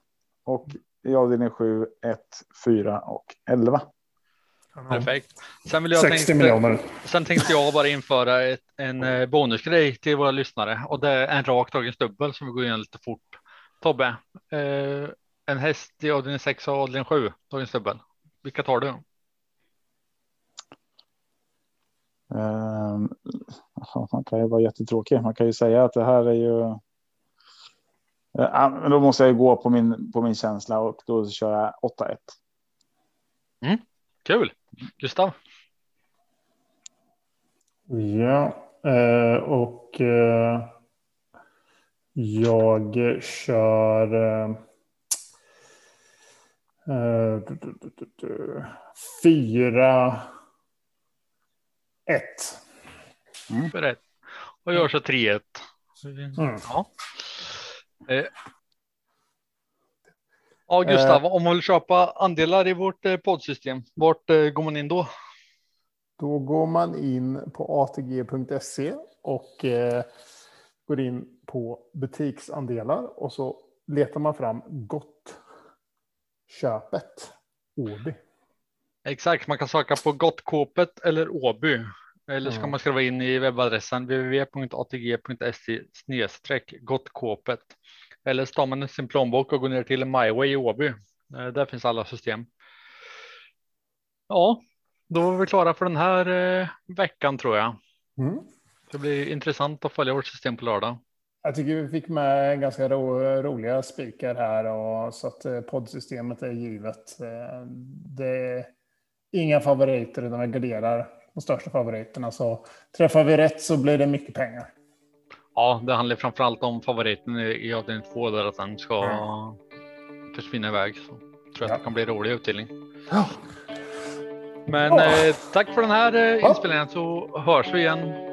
Och i avdelning 7 1, 4 och 11. Perfekt. Sen vill jag 60 tänkte, miljoner. sen tänkte jag bara införa ett, en eh, bonusgrej till våra lyssnare och det är en rak dagens dubbel som vi går igenom lite fort. Tobbe, eh, en häst i avdelning 6 och avdelning 7, dagens dubbel. Vilka tar du? Ja, man kan ju vara jättetråkig. Man kan ju säga att det här är ju. Eh, Ja, men då måste jag gå på min på min känsla och då kör jag 8-1. Kul! Gustav? Ja, eh, och jag kör fyra, ett. För rätt. Och jag kör 3-1. Mm. Ja. Eh. Ja, Gustav, om man vill köpa andelar i vårt eh, poddsystem, vart eh, går man in då? Då går man in på atg.se och går in på butiksandelar och så letar man fram gott köpet Åby. Exakt, man kan söka på Gottkåpet eller Åby. Eller så kan man skriva in i webbadressen www.atg.se snedstreck gottkåpet. Eller så tar man sin plånbok och går ner till MyWay i Åby. Eh, där finns alla system. Ja, då var vi klara för den här eh, veckan tror jag. Mm. Det blir intressant att följa vårt system på lördag. Jag tycker vi fick med ganska ro, roliga spikar här och så att eh, poddsystemet är givet. Det är inga favoriter utan vi garderar de största favoriterna. Så träffar vi rätt så blir det mycket pengar. Ja, det handlar framför allt om favoriten i avdelning två där att den ska mm. försvinna iväg. Så tror jag ja. att det kan bli rolig utdelning. Ja. Men ja. eh, tack för den här eh, inspelningen så hörs vi igen